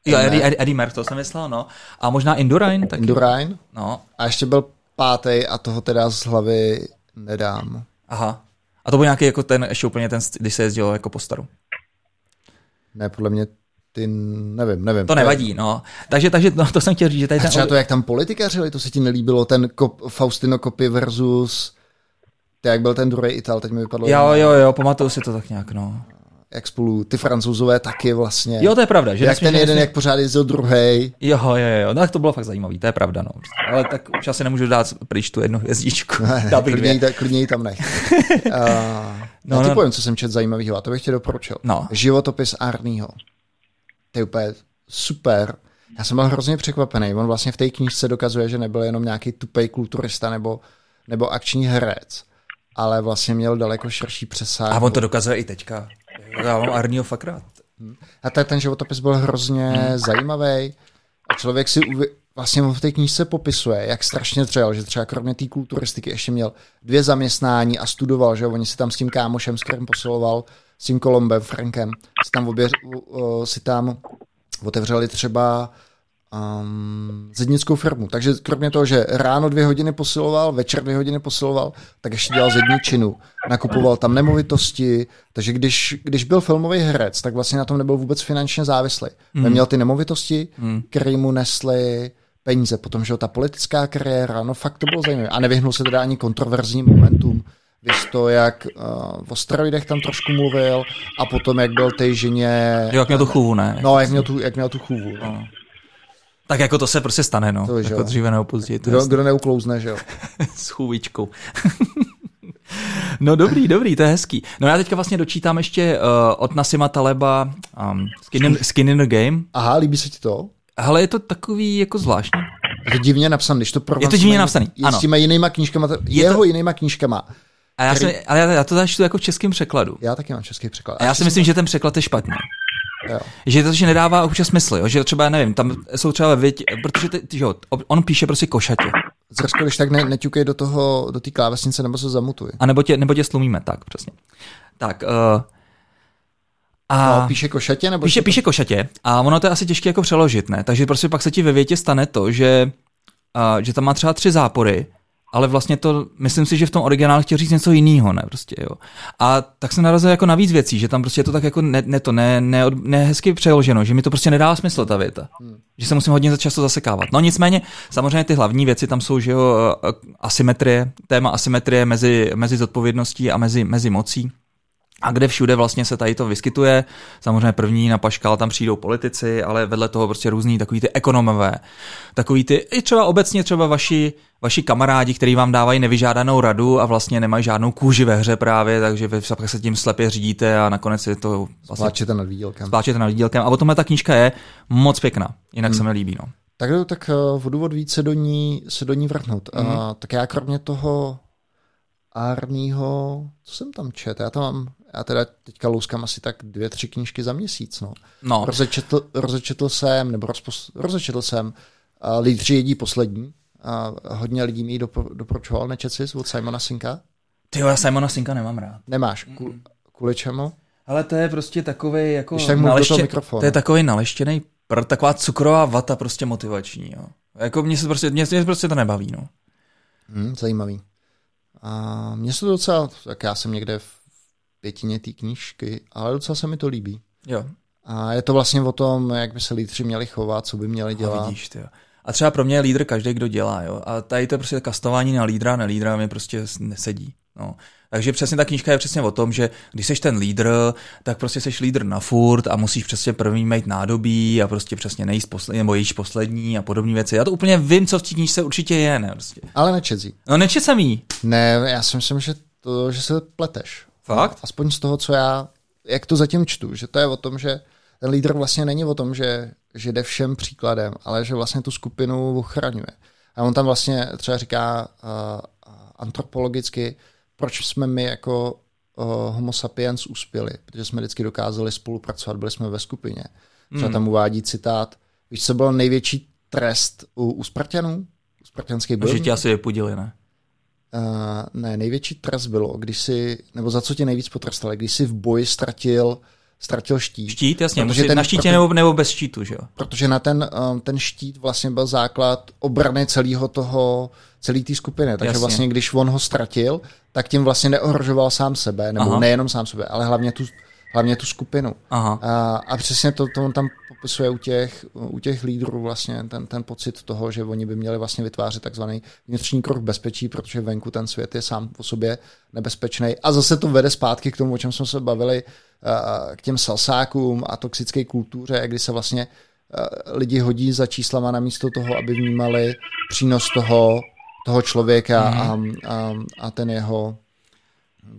Jo, Eddie, Eddie, Eddie Merck, to jsem myslel, no. A možná Indurain taky. Indurain. No. A ještě byl pátý a toho teda z hlavy nedám. Aha. A to byl nějaký jako ten, ještě úplně ten, když se jezdilo jako po staru. Ne, podle mě ty, nevím, nevím. To nevadí, no. Takže, takže no, to jsem chtěl říct, že tady ten... třeba to, jak tam politikařili, to se ti nelíbilo, ten kop, Faustino Kopy versus... To, jak byl ten druhý Ital, teď mi vypadlo... Jo, jo, jo, pamatuju si to tak nějak, no. Jak spolu ty francouzové taky vlastně. Jo, to je pravda. Že jak ten jeden, jak pořád jezdil druhý. Jo, jo, jo, no, tak to bylo fakt zajímavý, to je pravda, no. Ale tak už asi nemůžu dát pryč tu jednu hvězdičku. Ne, [LAUGHS] ne, klidně, ta, klidně tam nech. uh, [LAUGHS] no, já ti no. povím, co jsem čet zajímavého, a to bych ti doporučil. No. Životopis Arního to je úplně super. Já jsem byl hrozně překvapený. On vlastně v té knížce dokazuje, že nebyl jenom nějaký tupej kulturista nebo, nebo akční herec, ale vlastně měl daleko širší přesah. A on to dokazuje i teďka. Já mám Arního fakt rád. A tak ten životopis byl hrozně hmm. zajímavý. A člověk si uvi... vlastně v té knížce popisuje, jak strašně dřel, že třeba kromě té kulturistiky ještě měl dvě zaměstnání a studoval, že oni si tam s tím kámošem, s kterým posiloval, s tím Kolombem, Frankem, si tam, obě, si tam otevřeli třeba um, zednickou firmu. Takže kromě toho, že ráno dvě hodiny posiloval, večer dvě hodiny posiloval, tak ještě dělal zedničinu. Nakupoval tam nemovitosti, takže když, když byl filmový herec, tak vlastně na tom nebyl vůbec finančně závislý. Mm. Měl ty nemovitosti, mm. které mu nesly peníze. Potom, že ta politická kariéra, no fakt to bylo zajímavé. A nevyhnul se teda ani kontroverzním momentům. Víš to, jak uh, o steroidech tam trošku mluvil a potom, jak byl té ženě... Jo, jak měl tu chůvu, ne? No, jak měl tu, jak měl tu chůvu. No. no. Tak jako to se prostě stane, no. To, jako dříve nebo později. To kdo, kdo neuklouzne, že jo? [LAUGHS] S chůvičkou. [LAUGHS] no dobrý, dobrý, to je hezký. No já teďka vlastně dočítám ještě uh, od Nasima Taleba um, skin, in, skin in the Game. Aha, líbí se ti to? Ale je to takový jako zvláštní. Je to divně napsaný, když to Je to divně napsaný, ano. S těma jinýma knížkama, je jeho to... jinýma knížkama. A já, který... si, ale já, já to čtu jako v českém překladu. Já taky mám český překlad. A já si myslím, že ten překlad je špatný. Jo. Že to, že nedává občas smysl, jo? že třeba, nevím, tam jsou třeba věť, protože ty, že jo, on píše prostě košatě. Zrsko, když tak ne, neťukej do toho, do té klávesnice, nebo se zamutuj. A nebo tě, nebo tě slumíme, tak, přesně. Tak, uh, a no, píše košatě? Nebo píše, píše košatě a ono to je asi těžké jako přeložit, ne? Takže prostě pak se ti ve větě stane to, že, uh, že tam má třeba tři zápory ale vlastně to, myslím si, že v tom originálu chtěl říct něco jiného, ne, prostě, jo. A tak jsem narazil jako na víc věcí, že tam prostě je to tak jako ne, ne to, ne, ne, ne hezky přeloženo, že mi to prostě nedá smysl ta věta. Hmm. Že se musím hodně často zasekávat. No nicméně, samozřejmě ty hlavní věci tam jsou, že jo, asymetrie, téma asymetrie mezi, mezi zodpovědností a mezi, mezi mocí a kde všude vlastně se tady to vyskytuje. Samozřejmě první na paškal tam přijdou politici, ale vedle toho prostě různý takový ty ekonomové, takový ty, i třeba obecně třeba vaši, vaši kamarádi, kteří vám dávají nevyžádanou radu a vlastně nemají žádnou kůži ve hře právě, takže vy se tím slepě řídíte a nakonec je to vlastně... Spláčete nad výdělkem. Spláčete nad výdělkem. A o tomhle ta knížka je moc pěkná, jinak hmm. se mi líbí. No. Tak, tak v důvod víc se do ní, se do ní vrhnout. Hmm. A, tak já kromě toho Arního, co jsem tam čet? Já tam mám, já teda teďka louskám asi tak dvě, tři knížky za měsíc, no. no. Rozečetl, rozečetl jsem, nebo rozpos, rozečetl jsem uh, Lídři jedí poslední. A hodně lidí mi dopor, doporučoval, nečet jsi od Simona Sinka? Ty já Simona Sinka nemám rád. Nemáš, Ku, kvůli čemu? Ale to je prostě takový jako tak naleště, to je takový naleštěný prd, taková cukrová vata prostě motivační, jo. Jako mně se prostě, mě, mě prostě to nebaví, no. Hmm, zajímavý. A mně se to docela, tak já jsem někde v pětině té knížky, ale docela se mi to líbí. Jo. A je to vlastně o tom, jak by se lídři měli chovat, co by měli dělat. A vidíš, ty jo. A třeba pro mě je lídr každý, kdo dělá. Jo? A tady to prostě kastování na lídra, na lídra mi prostě nesedí. No. Takže přesně ta knížka je přesně o tom, že když jsi ten lídr, tak prostě jsi lídr na furt a musíš přesně první mít nádobí a prostě přesně nejíst poslední, nebo jíš poslední a podobné věci. Já to úplně vím, co v té knížce určitě je, ne? Prostě. Ale nečezí. No nečet jsem jí. Ne, já si myslím, že, to, že se pleteš. Fakt? Aspoň z toho, co já, jak to zatím čtu, že to je o tom, že ten lídr vlastně není o tom, že, že jde všem příkladem, ale že vlastně tu skupinu ochraňuje. A on tam vlastně třeba říká uh, antropologicky, proč jsme my jako uh, homo sapiens uspěli, protože jsme vždycky dokázali spolupracovat, byli jsme ve skupině. Třeba hmm. tam uvádí citát, víš, co byl největší trest u, u Spartanů? U spartanských bojů? Že tě asi vypudili, ne? Uh, ne, největší trest bylo, když si, nebo za co tě nejvíc potrestali, když si v boji ztratil ztratil štít. Štít, jasně, musí, ten, na štítě proto, nebo, nebo bez štítu, že jo? Protože na ten, um, ten štít vlastně byl základ obrany celého toho, celé té skupiny. Takže jasně. vlastně, když on ho ztratil, tak tím vlastně neohrožoval sám sebe, nebo Aha. nejenom sám sebe, ale hlavně tu, hlavně tu skupinu. Aha. A, a přesně to, to on tam popisuje u těch, u těch lídrů vlastně ten, ten pocit toho, že oni by měli vlastně vytvářet takzvaný vnitřní krok bezpečí, protože venku ten svět je sám o sobě nebezpečný. A zase to vede zpátky k tomu, o čem jsme se bavili, k těm salsákům a toxické kultuře, kdy se vlastně lidi hodí za číslama namísto toho, aby vnímali přínos toho, toho člověka mm. a, a, a ten jeho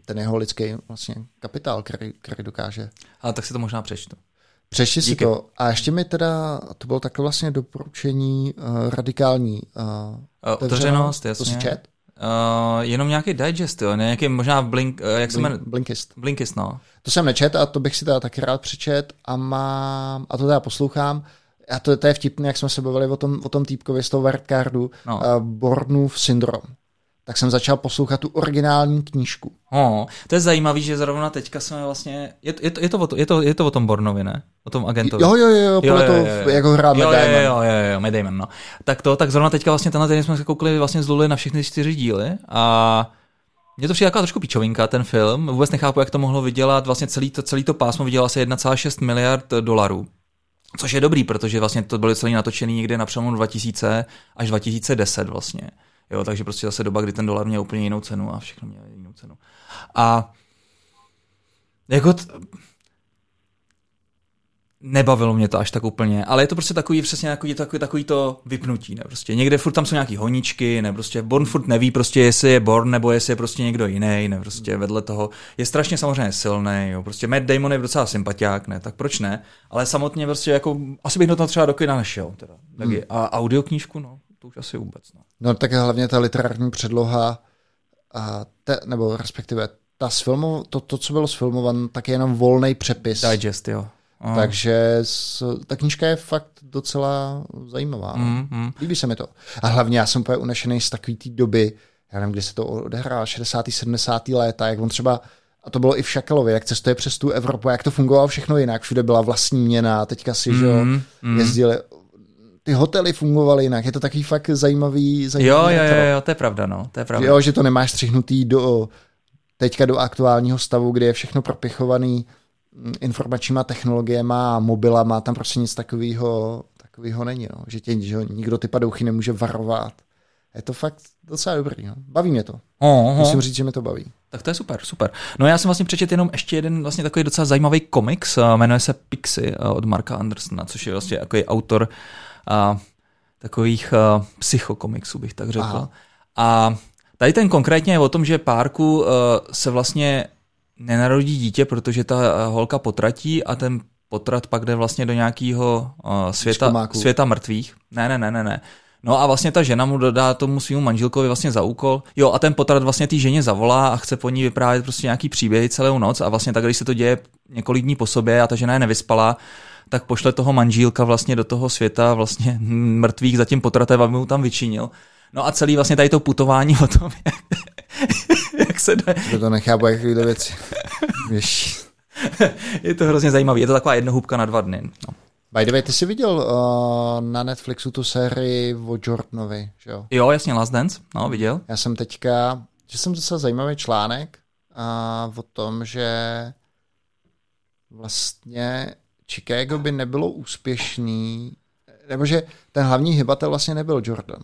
ten jeho lidský vlastně kapitál, který, který dokáže. Ale tak si to možná přečtu. Přešli si to. A ještě mi teda, to bylo takhle vlastně doporučení uh, radikální uh, otevřenost, jasně. To si čet? Uh, jenom nějaký digest, jo, nějaký možná blink, uh, jak se jmenuje? Blinkist. Blinkist, no. To jsem nečet a to bych si teda taky rád přečet a mám, a to teda poslouchám, a to, to je vtipné, jak jsme se bavili o tom, o tom týpkovi z toho wildcardu, no. uh, Bornův syndrom tak jsem začal poslouchat tu originální knížku. Oh, to je zajímavé, že zrovna teďka jsme vlastně, je, je, to, je, to, o to, je, to, je to o tom Bornovi, ne? O tom agentovi. Jo, jo, jo, podle toho, jak ho hrá jo, jo, jo, jo, jo, Matt Damon, no. Tak to, tak zrovna teďka vlastně tenhle týden jsme se koukli vlastně z na všechny čtyři díly a mně to přijde taková trošku pičovinka, ten film. Vůbec nechápu, jak to mohlo vydělat. Vlastně celý to, celý to pásmo vydělalo asi 1,6 miliard dolarů. Což je dobrý, protože vlastně to bylo celý natočený někde na přelomu 2000 až 2010 vlastně. Jo, takže prostě zase doba, kdy ten dolar měl úplně jinou cenu a všechno mělo jinou cenu. A jako t- nebavilo mě to až tak úplně, ale je to prostě takový přesně takový, takový, takový to vypnutí, ne? Prostě někde furt tam jsou nějaký honičky, ne? Prostě Born furt neví prostě, jestli je Born nebo jestli je prostě někdo jiný, ne? Prostě vedle toho je strašně samozřejmě silný, jo? Prostě Matt Damon je docela sympatiák, ne? Tak proč ne? Ale samotně prostě jako, asi bych do toho třeba do kina nešel, teda. Hmm. A audioknížku, no, to už asi vůbec. No, no tak hlavně ta literární předloha, a te, nebo respektive ta filmu, to, to, co bylo sfilmované, tak je jenom volný přepis. Digest, jo. Aha. Takže s, ta knížka je fakt docela zajímavá. Mm, mm. Líbí se mi to. A hlavně já jsem úplně unešený z takové té doby, já nevím, kde se to odehrál, 60. 70. léta, jak on třeba a to bylo i v Šakalově, jak cestuje přes tu Evropu, jak to fungovalo všechno jinak, všude byla vlastní měna, teďka si, mm, že jo, mm. jezdili ty hotely fungovaly jinak. Je to takový fakt zajímavý, zajímavý Jo, jo, jo, jo, to je pravda, no, to je pravda. Jo, že to nemáš střihnutý do teďka do aktuálního stavu, kdy je všechno propichovaný informačníma technologiemi a mobilama, tam prostě nic takového takového není, no. že tě že nikdo ty padouchy nemůže varovat. Je to fakt docela dobrý. No. Baví mě to. Oho. Musím říct, že mě to baví. Tak to je super, super. No já jsem vlastně přečet jenom ještě jeden vlastně takový docela zajímavý komiks, eh, jmenuje se Pixie eh, od Marka Andersona, což je vlastně takový autor a, takových a, psychokomiksů, bych tak řekl. Aha. A tady ten konkrétně je o tom, že párku a, se vlastně nenarodí dítě, protože ta a, holka potratí a ten potrat pak jde vlastně do nějakého světa, Škomáku. světa mrtvých. Ne, ne, ne, ne, ne. No a vlastně ta žena mu dodá tomu svýmu manželkovi vlastně za úkol. Jo, a ten potrat vlastně té ženě zavolá a chce po ní vyprávět prostě nějaký příběhy celou noc a vlastně tak, když se to děje několik dní po sobě a ta žena je nevyspala, tak pošle toho manžílka vlastně do toho světa vlastně [LAUGHS] mrtvých za tím potratem, aby mu tam vyčinil. No a celý vlastně tady to putování [LAUGHS] o tom, jak, jak se jde, To to nechápu, jak tyhle věci. [LAUGHS] Je to hrozně zajímavé. Je to taková jednohubka na dva dny. No. By the way, ty jsi viděl uh, na Netflixu tu sérii o Jordanovi, že jo? Jo, jasně, Last Dance, no, viděl. Já jsem teďka, že jsem docela zajímavý článek uh, o tom, že vlastně Chicago by nebylo úspěšný, nebo že ten hlavní hybatel vlastně nebyl Jordan,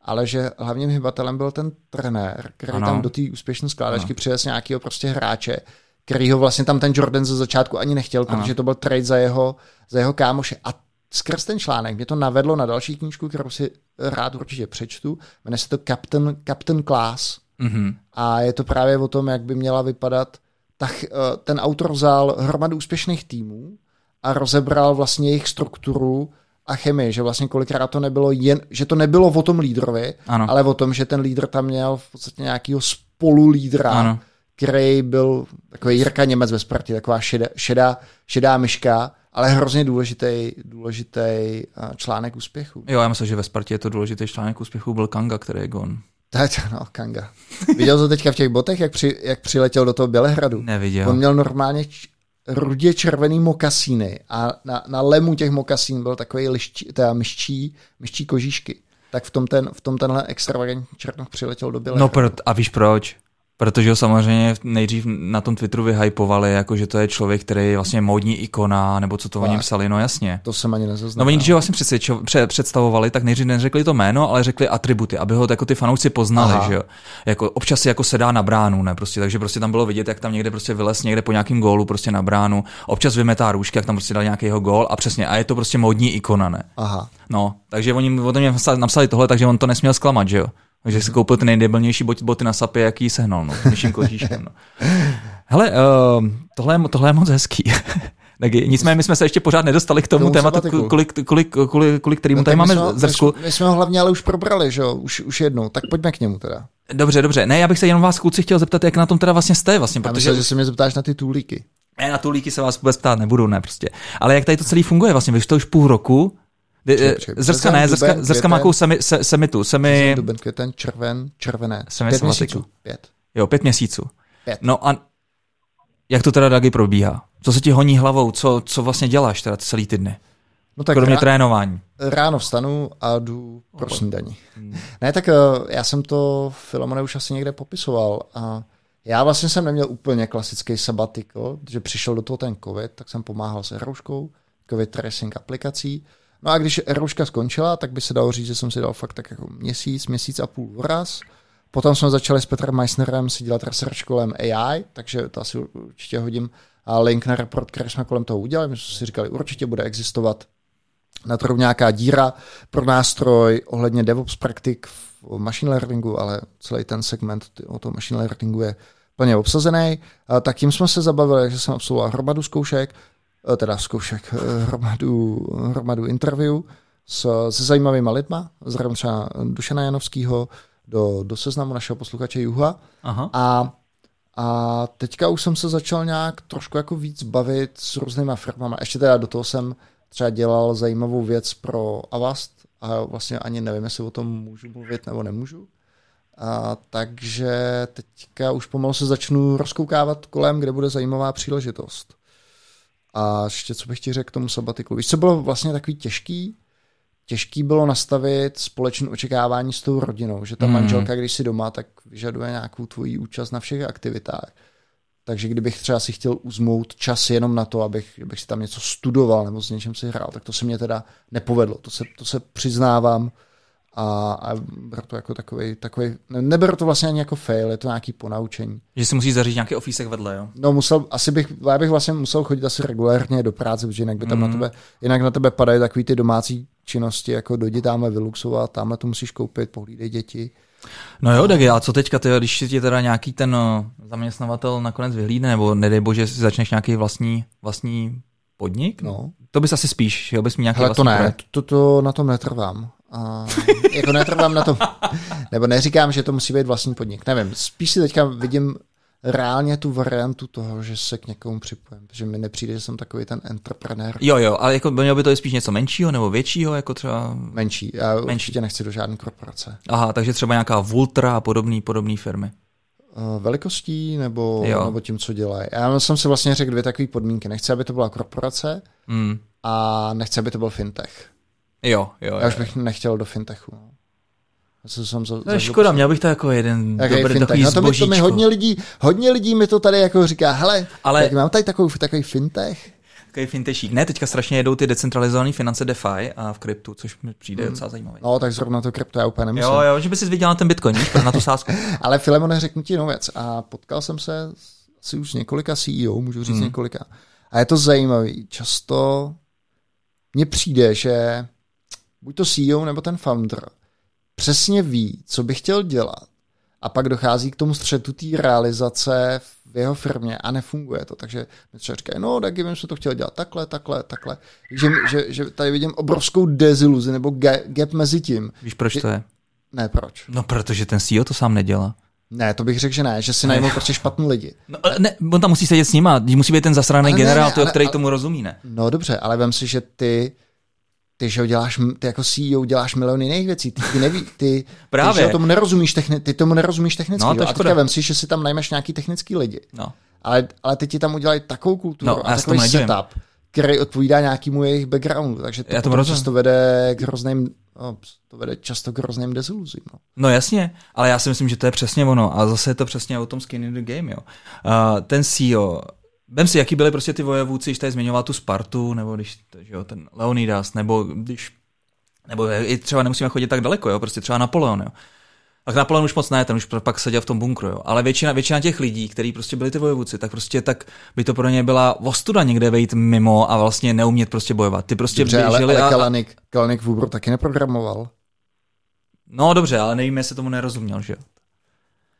ale že hlavním hybatelem byl ten trenér, který Ano. tam do té úspěšné skládačky Ano. přivez nějakého prostě hráče, který ho vlastně tam ten Jordan ze začátku ani nechtěl, Ano. protože to byl trade za jeho, za jeho kámoše. A skrz ten článek mě to navedlo na další knížku, kterou si rád určitě přečtu. Jmenuje se to Captain, Captain Class. Mhm. A je to právě o tom, jak by měla vypadat. Tak ten autor vzal hromadu úspěšných týmů a rozebral vlastně jejich strukturu a chemii, že vlastně kolikrát to nebylo jen, že to nebylo o tom lídrovi, Ano. ale o tom, že ten lídr tam měl v podstatě nějakého spolulídra, Ano. který byl takový Jirka Němec ve Spartě, taková šedá, šedá, šedá myška, ale hrozně důležitý, důležitý eh, článek úspěchu. Jo, já myslím, že ve Spartě je to důležitý článek úspěchu byl Kanga, který je gone. Tak, no, Kanga. Viděl to teďka v těch botech, jak, při, jak přiletěl do toho Bělehradu? Neviděl. On měl normálně č- rudě červený mokasíny a na, na lemu těch mokasín byl takový liščí, teda myščí, myščí kožíšky. Tak v tom, ten, v tom tenhle extravagantní černoch přiletěl do Bělehradu. No pro, a víš proč? Protože ho samozřejmě nejdřív na tom Twitteru vyhypovali, jako že to je člověk, který je vlastně módní ikona, nebo co to o něm Fakt? psali, no jasně. To jsem ani No nezaznamenal. oni, když ho vlastně představovali, tak nejdřív neřekli to jméno, ale řekli atributy, aby ho jako ty fanoušci poznali, Aha. že jo. Jako, občas si jako sedá na bránu, ne, prostě, takže prostě tam bylo vidět, jak tam někde prostě vylez někde po nějakým gólu prostě na bránu, občas vymetá růžky, jak tam prostě dal nějaký jeho gól a přesně, a je to prostě módní ikona, ne. Aha. No, takže oni o tom napsali tohle, takže on to nesměl zklamat, že jo. Takže si koupil ty nejdebilnější bot- boty na sapě, jaký sehnal, no, s myším kožíškem, no. Hele, uh, tohle, je, tohle je moc hezký. [LAUGHS] tak nicméně my jsme se ještě pořád nedostali k tomu, Tomu tématu, sabatiku. kolik, kolik, kolik, kolik kterýmu No, tady máme jsme, zrsku. My, jsme- ho hlavně ale už probrali, že jo, už, už jednou. Tak pojďme k němu teda. Dobře, dobře. Ne, já bych se jenom vás kluci chtěl zeptat, jak na tom teda vlastně jste, vlastně, Já protože myslím, že se mě zeptáš na ty tůlíky. ne, na tu líky se vás vůbec ptát nebudu, ne, prostě. Ale jak tady to celý funguje, vlastně, vy to už půl roku, Počkej, eh, počkej. Zrska Březen, ne, zrska, zrska má jakou semi, se, semitu, semi, Duben, květen, červen, červené. Semi Pět měsíců. Pět. jo, pět měsíců. Pět. No a jak to teda, Dagi, probíhá? Co se ti honí hlavou? Co, co vlastně děláš teda celý ty dny? No tak Kromě rá- trénování. ráno vstanu a jdu pro snídaní. Ne, tak eh, já jsem to Filomone už asi někde popisoval. A já vlastně jsem neměl úplně klasický sabbatical, že přišel do toho ten covid, tak jsem pomáhal s Erouškou, covid tracing aplikací. No a když Erouška skončila, tak by se dalo říct, že jsem si dal fakt tak jako měsíc, měsíc a půl vraz. Potom jsme začali s Petrem Meissnerem si dělat research kolem AI, takže to asi určitě hodím a link na report, který jsme kolem toho udělali. My jsme si říkali, určitě bude existovat na trhu nějaká díra pro nástroj ohledně DevOps praktik v machine learningu, ale celý ten segment o tom machine learningu je plně obsazený. Tak tím jsme se zabavili, že jsem absolvoval hromadu zkoušek, teda zkoušek, eh, hromadu, hromadu interview s, se zajímavými lidma, zdravím třeba Dušana Janovského do, do seznamu našeho posluchače Juha. Aha. A, a teďka už jsem se začal nějak trošku jako víc bavit s různýma firmama. Ještě teda do toho jsem třeba dělal zajímavou věc pro Avast a vlastně ani nevím, jestli o tom můžu mluvit nebo nemůžu. A, takže teďka už pomalu se začnu rozkoukávat kolem, kde bude zajímavá příležitost. A ještě co bych ti řekl k tomu sabatiku. Víš, co bylo vlastně takový těžký? těžký bylo nastavit společné očekávání s tou rodinou, že ta Mm. manželka, když si doma, tak vyžaduje nějakou tvoji účast na všech aktivitách. Takže kdybych třeba si chtěl uzmout čas jenom na to, abych, abych si tam něco studoval nebo s něčem si hrál, tak to se mě teda nepovedlo. To se, to se přiznávám a, a beru to jako takový, takový, ne, neberu to vlastně ani jako fail, je to nějaký ponaučení. Že si musíš zařídit nějaký ofísek vedle, jo? No musel, asi bych, já bych vlastně musel chodit asi regulérně do práce, protože jinak by tam Mhm. na tebe, jinak na tebe padají takový ty domácí činnosti, jako dojdi tamhle vyluxovat, tamhle to musíš koupit, pohlídej děti. No jo, tak a co teďka, ty, když si ti teda nějaký ten zaměstnavatel nakonec vyhlídne, nebo nedej bože, si začneš nějaký vlastní, vlastní podnik? No. To bys asi spíš, chtěl bys mít nějaký Hele, to ne, projekt. to, to na tom netrvám. A, jako netrvám na tom, nebo neříkám, že to musí být vlastní podnik, nevím, spíš si teďka vidím reálně tu variantu toho, že se k někomu připojím, protože mi nepřijde, že jsem takový ten entrepreneur Jo, jo, ale jako mělo by to být spíš něco menšího nebo většího, jako třeba... menší. Já Menší. určitě nechci do žádné korporace. Aha, takže třeba nějaká Vultra a podobný, podobný firmy. Uh, velikostí nebo, Jo. nebo tím, co dělají. Já jsem si vlastně řekl dvě takové podmínky. Nechci, aby to byla korporace Hmm. a nechci, aby to byl fintech. Jo, jo, Já už bych nechtěl do fintechu. no. Já jsem, za, To je škoda, měl bych to jako jeden Jaký dobrý fintech? takový No to, mi, to mi hodně lidí, hodně lidí mi to tady jako říká, hele, Ale- mám tady takový, takový fintech. Takový fintechík. Ne, teďka strašně jedou ty decentralizované finance DeFi a v kryptu, což mi přijde docela zajímavé. No, tak zrovna to krypto já úplně nemyslím. Jo, jo, že by si vydělal na ten bitcoin, víš, na tu sázku. [LAUGHS] Ale Filemone, řeknu ti jednu věc. A potkal jsem se asi už s několika CEO, můžu říct Hmm. hmm. několika. A je to zajímavý. Často mně přijde, že buď to CEO nebo ten founder přesně ví, co by chtěl dělat. A pak dochází k tomu střetu té realizace v jeho firmě a nefunguje to. Takže mi třeba říkají, no, tak se to chtěl dělat takhle, takhle, takhle. Že, že, že tady vidím obrovskou deziluzi nebo ga- gap mezi tím. Víš, proč to je? Ne, proč? No, protože ten CEO to sám nedělá. Ne, to bych řekl, že ne, že si najmou prostě špatný lidi. No, ale ne, on tam musí sedět s nima, musí být ten zasraný Ale ne, generál, ne, toho, ale- který ale- tomu rozumí, ne? No dobře, ale vem si, že ty ty, že děláš, ty jako CEO děláš miliony jiných věcí, ty, ty neví, ty, Právě. ty, že tomu nerozumíš, techni, ty tomu nerozumíš technicky, No, to a teďka vem si, že si tam najmeš nějaký technický lidi, No. ale, ale ty ti tam udělají takovou kulturu No, a takový nedivím. setup, který odpovídá nějakému jejich backgroundu, takže to Já rozumím. často vede k hrozným, no, to vede často k hrozným deziluzím. No. No jasně, ale já si myslím, že to je přesně ono. A zase je to přesně o tom skin in the game, jo. Uh, ten CEO, vem si, jaký byly prostě ty vojevůci, když tady zmiňoval tu Spartu, nebo když, že jo, ten Leonidas, nebo když, nebo i třeba nemusíme chodit tak daleko, jo, prostě třeba Napoleon, jo. Tak Napoleon už moc ne, ten už pak seděl v tom bunkru, jo. Ale většina, většina těch lidí, kteří prostě byli ty vojevůci, tak prostě tak by to pro ně byla ostuda někde vejít mimo a vlastně neumět prostě bojovat. Ty prostě Dobře, ale, ale a, a, Kalanik, Kalanik Vůbor taky neprogramoval. No dobře, ale nevím, jestli tomu nerozuměl, že jo.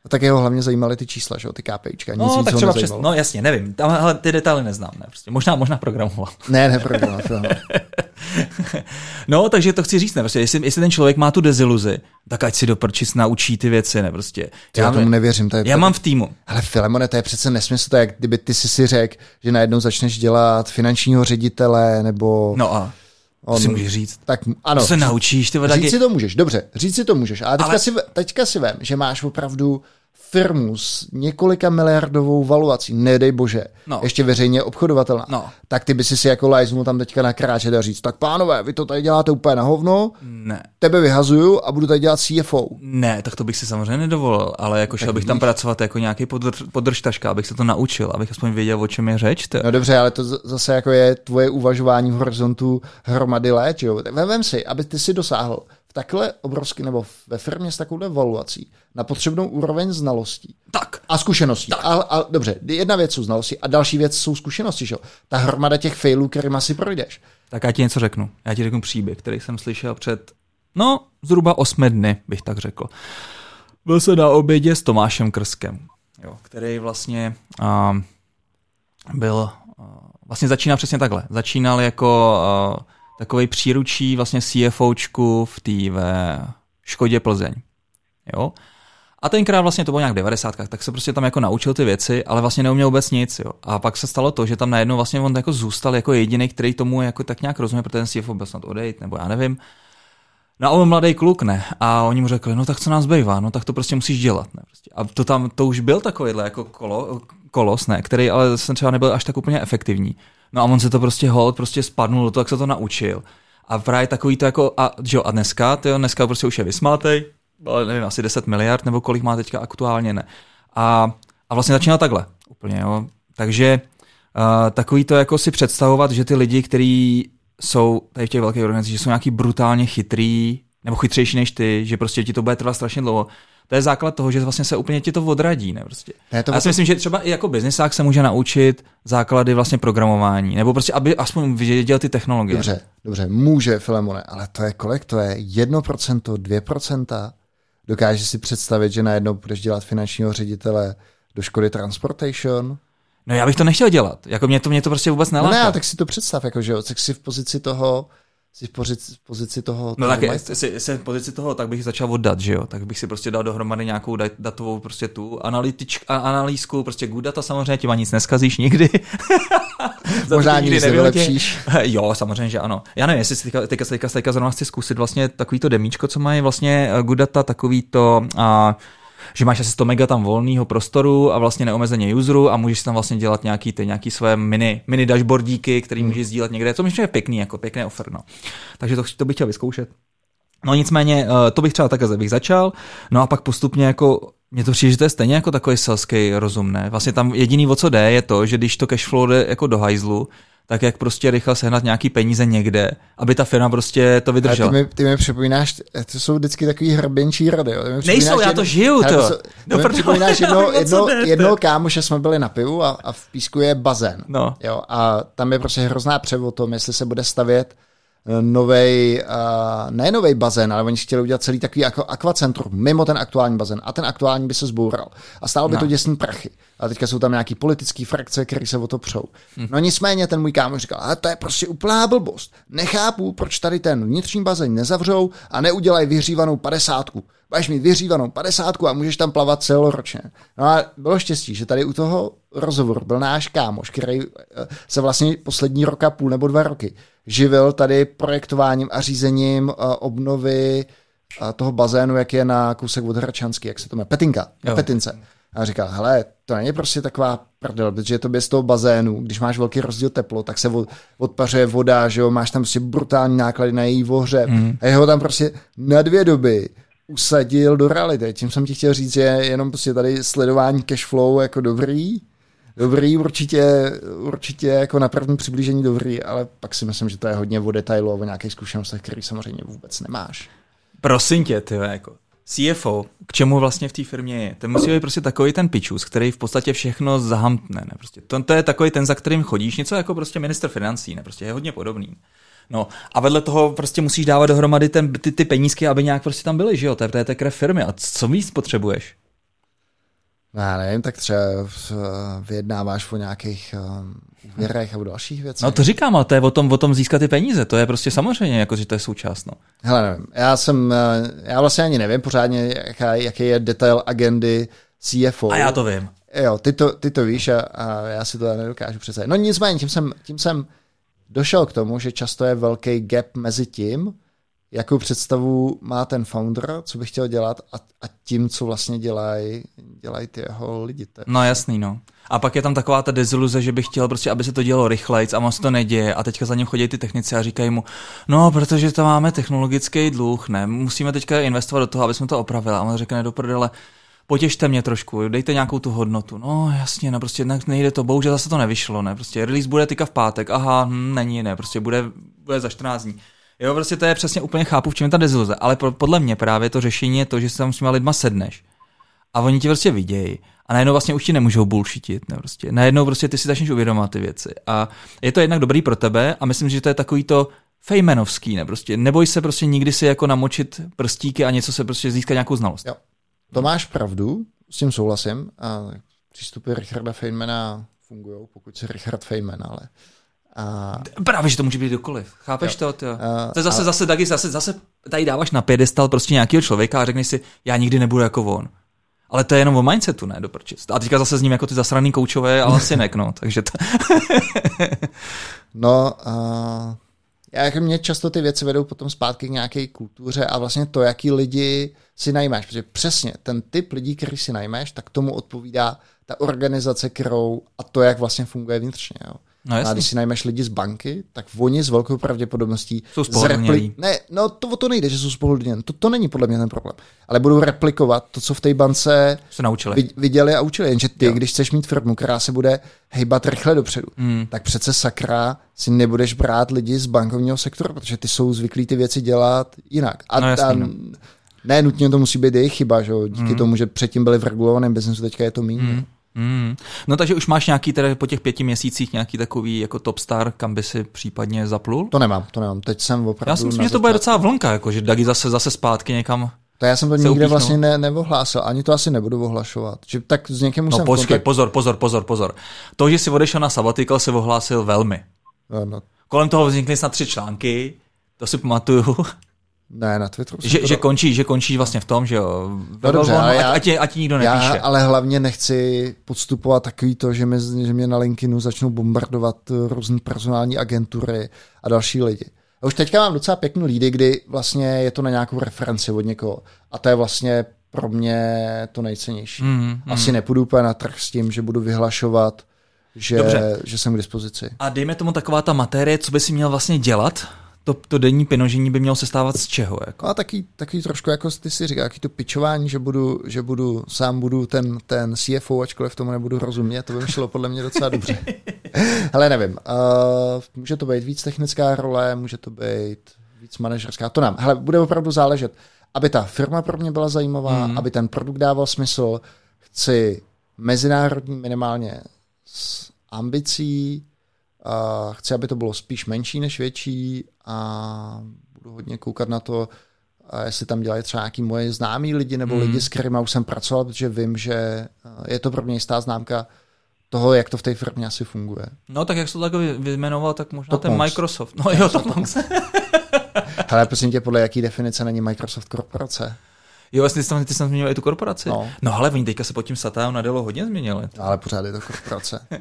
A tak jeho hlavně zajímaly ty čísla, že jo, ty KPIčka, nic No, tak třeba přes, no jasně, nevím, tam, ale ty detaily neznám, ne, prostě. možná, možná programoval. Ne, neprogramoval. [LAUGHS] No, takže to chci říct, ne, prostě, jestli, jestli ten člověk má tu deziluzi, tak ať si do prčic naučí ty věci, ne, prostě. Já tomu nevěřím. To je, já mám v týmu. Ale Filemone, to je přece nesmysl, to je, jak kdyby ty si si řekl, že najednou začneš dělat finančního ředitele, nebo... No a to on, si můžeš říct. Tak ano, To se naučíš, ty vole, říct si to můžeš, dobře, říct si to můžeš, ale teďka, Ale- si, teďka si vem, že máš opravdu firmu s několika miliardovou valuací, nedej bože, No. ještě veřejně obchodovatelná, No. tak ty by si si jako lajznul tam teďka nakráčet a říct, tak pánové, vy to tady děláte úplně na hovno, Ne, tebe vyhazuju a budu tady dělat CFO. ne, tak to bych si samozřejmě nedovolil, ale jako šel bych tam pracovat jako nějaký podrž, podržtaška, abych se to naučil, abych aspoň věděl, o čem je řeč. To. No dobře, ale to zase jako je tvoje uvažování v horizontu hromady let, jo. Tak Vem si, aby ty si dosáhl v takhle obrovský, nebo ve firmě s takovou valuací na potřebnou úroveň znalostí Tak, a zkušeností. A, a, dobře, jedna věc jsou znalosti a další věc jsou zkušenosti, že jo. Ta hromada těch failů, kterýma si projdeš. tak já ti něco řeknu. Já ti řeknu příběh, který jsem slyšel před, no, zhruba osmi dny, bych tak řekl. Byl se na obědě s Tomášem Krskem, jo, který vlastně uh, byl, uh, vlastně začínal přesně takhle. Začínal jako uh, takový příručí vlastně CFOčku v té ve Škodě Plzeň. Jo? A tenkrát vlastně to bylo nějak v 90. tak se prostě tam jako naučil ty věci, ale vlastně neuměl vůbec nic. Jo. A pak se stalo to, že tam najednou vlastně on jako zůstal jako jediný, který tomu jako tak nějak rozumí, protože ten CFO byl snad odejít, nebo já nevím. No a on mladý kluk, ne. A oni mu řekli, no tak co nás bývá, no tak to prostě musíš dělat. Ne? Prostě. A to tam, to už byl takovýhle jako kolo, kolos, ne, který ale jsem třeba nebyl až tak úplně efektivní. No a on se to prostě hold, prostě spadnul do toho, jak se to naučil. A právě takový to jako, a, že jo, a dneska, tyjo, dneska prostě už je vysmátej, ale nevím, asi 10 miliard, nebo kolik má teďka aktuálně, ne. A, a vlastně začínal takhle, úplně, jo. Takže uh, takový to jako si představovat, že ty lidi, kteří jsou tady v těch velkých organizacích, že jsou nějaký brutálně chytrý, nebo chytřejší než ty, že prostě ti to bude trvat strašně dlouho. To je základ toho, že vlastně se úplně ti to odradí. Ne, prostě. Ne, to A já si myslím, že třeba i jako biznisák se může naučit základy vlastně programování, nebo prostě, aby aspoň věděl ty technologie. Dobře, dobře, může, Filemone, ale to je kolik? To je 1%, 2%? Dokážeš si představit, že najednou budeš dělat finančního ředitele do školy Transportation? No já bych to nechtěl dělat. Jako mě to, mě to prostě vůbec No neláká. ne, tak si to představ, jako, že jo, tak si v pozici toho, si v pozici, v pozici toho, No tak jestli jestli v pozici toho, tak bych začal oddat, že jo? Tak bych si prostě dal dohromady nějakou dat- datovou prostě tu analytič, a- analýzku, prostě good data samozřejmě, těma nic neskazíš nikdy. [LAUGHS] Možná nikdy nevylepšíš. [LAUGHS] Jo, samozřejmě, že ano. Já nevím, jestli si teďka, teďka, teďka, teďka zrovna chci zkusit vlastně takový to demíčko, co mají vlastně eh, good data, takový to, a, že máš asi 100 mega tam volného prostoru a vlastně neomezeně useru a můžeš tam vlastně dělat nějaký, ty, nějaký své mini, mini dashboardíky, který Hmm. můžeš sdílet někde. To myslím, že je pěkný, jako pěkné offer, no. Takže to, to bych chtěl vyzkoušet. No nicméně, eh, to bych třeba takhle bych začal, no a pak postupně jako, mně to přijde, že to je stejně jako takový selský rozum, ne? Vlastně tam jediný, o co jde, je to, že když to cashflow jde jako do hajzlu, tak jak prostě rychle sehnat nějaký peníze někde, aby ta firma prostě to Ale vydržela. ty mi, ty mi připomínáš, to jsou vždycky takový hrbenčí rady. Jo. Nejsou, já to žiju, to. jsou- No, mi připomínáš jedno, jedno, jednoho kámoše jsme byli na pivu a, a v Písku je bazén. No. Jo, a tam je prostě hrozná převo o tom, jestli se bude stavět novej, uh, ne novej bazén, ale oni chtěli udělat celý takový jako akvacentrum mimo ten aktuální bazén a ten aktuální by se zboural a stálo by No. to děsný prachy. A teďka jsou tam nějaký politický frakce, který se o to přou. Hm. No nicméně ten můj kámoš říkal, ale to je prostě úplná blbost. Nechápu, proč tady ten vnitřní bazén nezavřou a neudělají vyhřívanou padesátku. Budeš mít vyhřívanou padesátku a můžeš tam plavat celoročně. No a bylo štěstí, že tady u toho rozhovoru byl náš kámoš, který eh, se vlastně poslední roka půl nebo dva roky živil tady projektováním a řízením eh, obnovy eh, toho bazénu, jak je na kousek od Hračansky, jak se to jmenuje, Petinka, Jo. Petince. A říkal, hele, to není prostě taková prdel, protože to z toho bazénu, když máš velký rozdíl teplo, tak se od, odpařuje voda, že jo, máš tam prostě brutální náklady na její ohřeb. Mm. A jeho tam prostě na dvě doby usadil do reality. Tím jsem ti chtěl říct, že jenom prostě tady sledování cashflow jako dobrý, dobrý, určitě, určitě jako na první přiblížení dobrý, ale pak si myslím, že to je hodně o detailu a o nějakých zkušenostech, který samozřejmě vůbec nemáš. Prosím tě, ty jako CFO, k čemu vlastně v té firmě je? To musí být prostě takový ten pičus, který v podstatě všechno zahamtne. Ne? Prostě to, to, je takový ten, za kterým chodíš, něco jako prostě minister financí, ne? Prostě je hodně podobný. No a vedle toho prostě musíš dávat dohromady ten, ty, ty penízky, aby nějak prostě tam byly, že jo? To je, to je krev firmy. A co víc potřebuješ? No, já nevím, tak třeba eh, vyjednáváš o nějakých úvěrech a o dalších věcech. No to říkám, ale to je o tom, o tom získat ty peníze. To je prostě samozřejmě, jako, že to je součást. No. Hele, nevím, já jsem, eh, já vlastně ani nevím pořádně, jaká, jaký je detail agendy CFO. A já to vím. Jo, ty to, ty to víš a, a já si to nedokážu představit. No nicméně, tím jsem, tím jsem došel k tomu, že často je velký gap mezi tím, jakou představu má ten founder, co by chtěl dělat a, a tím, co vlastně dělají dělaj ty jeho lidi. Je- No jasný, no. A pak je tam taková ta deziluze, že bych chtěl prostě, aby se to dělo rychlejc a moc to neděje a teďka za ním chodí ty technici a říkají mu, no, protože to máme technologický dluh, ne, musíme teďka investovat do toho, aby jsme to opravili. A on řekne do prdele, potěšte mě trošku, dejte nějakou tu hodnotu. No jasně, no prostě ne, nejde to, bohužel zase to nevyšlo, ne, prostě release bude teďka v pátek, aha, hm, není, ne, prostě bude, bude za 14 dní. Jo, prostě to je přesně úplně chápu, v čem je ta deziluze, ale po- podle mě právě to řešení je to, že si tam s těma lidma sedneš a oni ti prostě vidějí a najednou vlastně už ti nemůžou bullshitit, ne, prostě. Najednou prostě ty si začneš uvědomovat ty věci a je to jednak dobrý pro tebe a myslím, že to je takový to fejmenovský, ne, prostě. Neboj se prostě nikdy si jako namočit prstíky a něco se prostě získat nějakou znalost. Jo. To máš pravdu, s tím souhlasím. A přístupy Richarda Feynmana fungují, pokud se Richard Feynman, ale... A, Právě, že to může být kdokoliv. Chápeš Jo. to? Tyjo? A- to je zase, a- zase, taky, zase, zase tady dáváš na pědestal prostě nějakého člověka a řekneš si, já nikdy nebudu jako on. Ale to je jenom o mindsetu, ne, do prčic. A teďka zase s ním jako ty zasraný koučové, ale synek, no, takže to... no, a, já, jako mě často ty věci vedou potom zpátky k nějaké kultuře a vlastně to, jaký lidi si najmeš. Protože přesně ten typ lidí, který si najmeš, tak tomu odpovídá ta organizace, kterou a to, jak vlastně funguje vnitřně. Jo. No a jasně. když si najmeš lidi z banky, tak oni s velkou pravděpodobností Jsou spohodlnělí. Ne, no to o to nejde, že jsou spohodlnění. To, to není podle mě ten problém. Ale budou replikovat to, co v té bance Se naučili. vid- viděli a učili. Jenže ty, Jo. když chceš mít firmu, která se bude hejbat rychle dopředu, Hmm. tak přece sakra si nebudeš brát lidi z bankovního sektoru, protože ty jsou zvyklí ty věci dělat jinak. A, No jasný, a no. ne nutně to musí být jejich chyba, že? díky tomu, že předtím byli v regulovaném biznesu, teďka je to méně. Mm. Mm. No takže už máš nějaký teda po těch pěti měsících nějaký takový jako top star, kam by si případně zaplul? To nemám, to nemám. Teď jsem opravdu... Já si myslím, že to bude docela vlnka, jako, že Dagi zase, zase zpátky někam. To já jsem to nikde vlastně ne, neohlásil, ani to asi nebudu ohlašovat. Že tak s někým No jsem počkej, kontakt... pozor, pozor, pozor, pozor. To, že jsi odešel na sabbatical, se ohlásil velmi. No, no, Kolem toho vznikly snad tři články, to si pamatuju, ne, na Twitteru že, to že, končí, že končí vlastně v tom, že jo. No dobře, ale já- ať, ať ti nikdo nepíše. Já ale hlavně nechci podstupovat takový to, že, mi, že mě na LinkedInu začnou bombardovat eh, různé personální agentury a další lidi. Já už teďka mám docela pěkný lídy, kdy vlastně je to na nějakou referenci od někoho. A to je vlastně pro mě to nejcennější. Mm, Asi nepůjdu úplně na trh s tím, že budu vyhlašovat, že, Dobře. že jsem k dispozici. A dejme tomu taková ta materie, co by si měl vlastně dělat, to, to denní pinožení by mělo sestávat z čeho? Jako? No a taky, taky trošku jako ty si říká, jaký to pičování, že budu, že budu, sám budu ten, ten CFO, ačkoliv tomu nebudu rozumět, to by mi šlo podle mě docela dobře. [LAUGHS] Hele, nevím, uh, může to být víc technická role, může to být víc manažerská, to nám. Hele, bude opravdu záležet, aby ta firma pro mě byla zajímavá, mm. aby ten produkt dával smysl, chci mezinárodní minimálně s ambicí, uh, chci, aby to bylo spíš menší než větší a budu hodně koukat na to, a jestli tam dělají třeba nějaký moje známí lidi nebo Hmm. lidi, s kterými už jsem pracoval, protože vím, že eh, je to pro mě jistá známka toho, jak to v té firmě asi funguje. No tak jak jsi to tak vy- vyjmenoval, tak možná Top ten Monks. Microsoft. No jo, to [LAUGHS] Hele, prosím tě, podle jaký definice není Microsoft korporace? Jo, vlastně ty jsi tam, ty jsi tam zmínil i tu korporaci. No. no ale oni teďka se pod tím Satao Nadelo hodně změnili. Ale pořád je to korporace. [LAUGHS]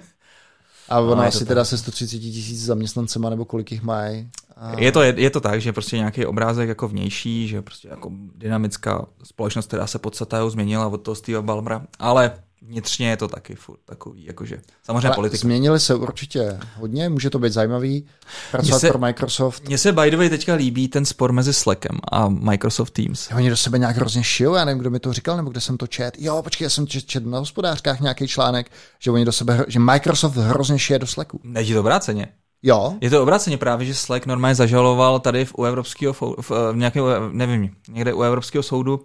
A ona No, asi tak. teda se 130 tisíc zaměstnancema, nebo kolik jich mají. A... Je to, je, je to tak, že prostě nějaký obrázek jako vnější, že prostě jako dynamická společnost, která se pod Satao změnila od toho Steve Ballmera, ale vnitřně je to taky furt takový, jakože samozřejmě Ale politika. změnili se určitě hodně, může to být zajímavý. Pracovat se- pro Microsoft. Mně se by the way teďka líbí ten spor mezi Slackem a Microsoft Teams. Oni do sebe nějak hrozně šijou, já nevím, kdo mi to říkal, nebo kde jsem to čet. Jo, počkej, já jsem čet, čet na hospodářkách nějaký článek, že oni do sebe, že Microsoft hrozně šije do Slacku. Nejde to obráceně. Jo, Je to obráceně právě, že Slack normálně zažaloval tady v, u Evropského, v, v nějakého, nevím, někde u Evropského soudu uh,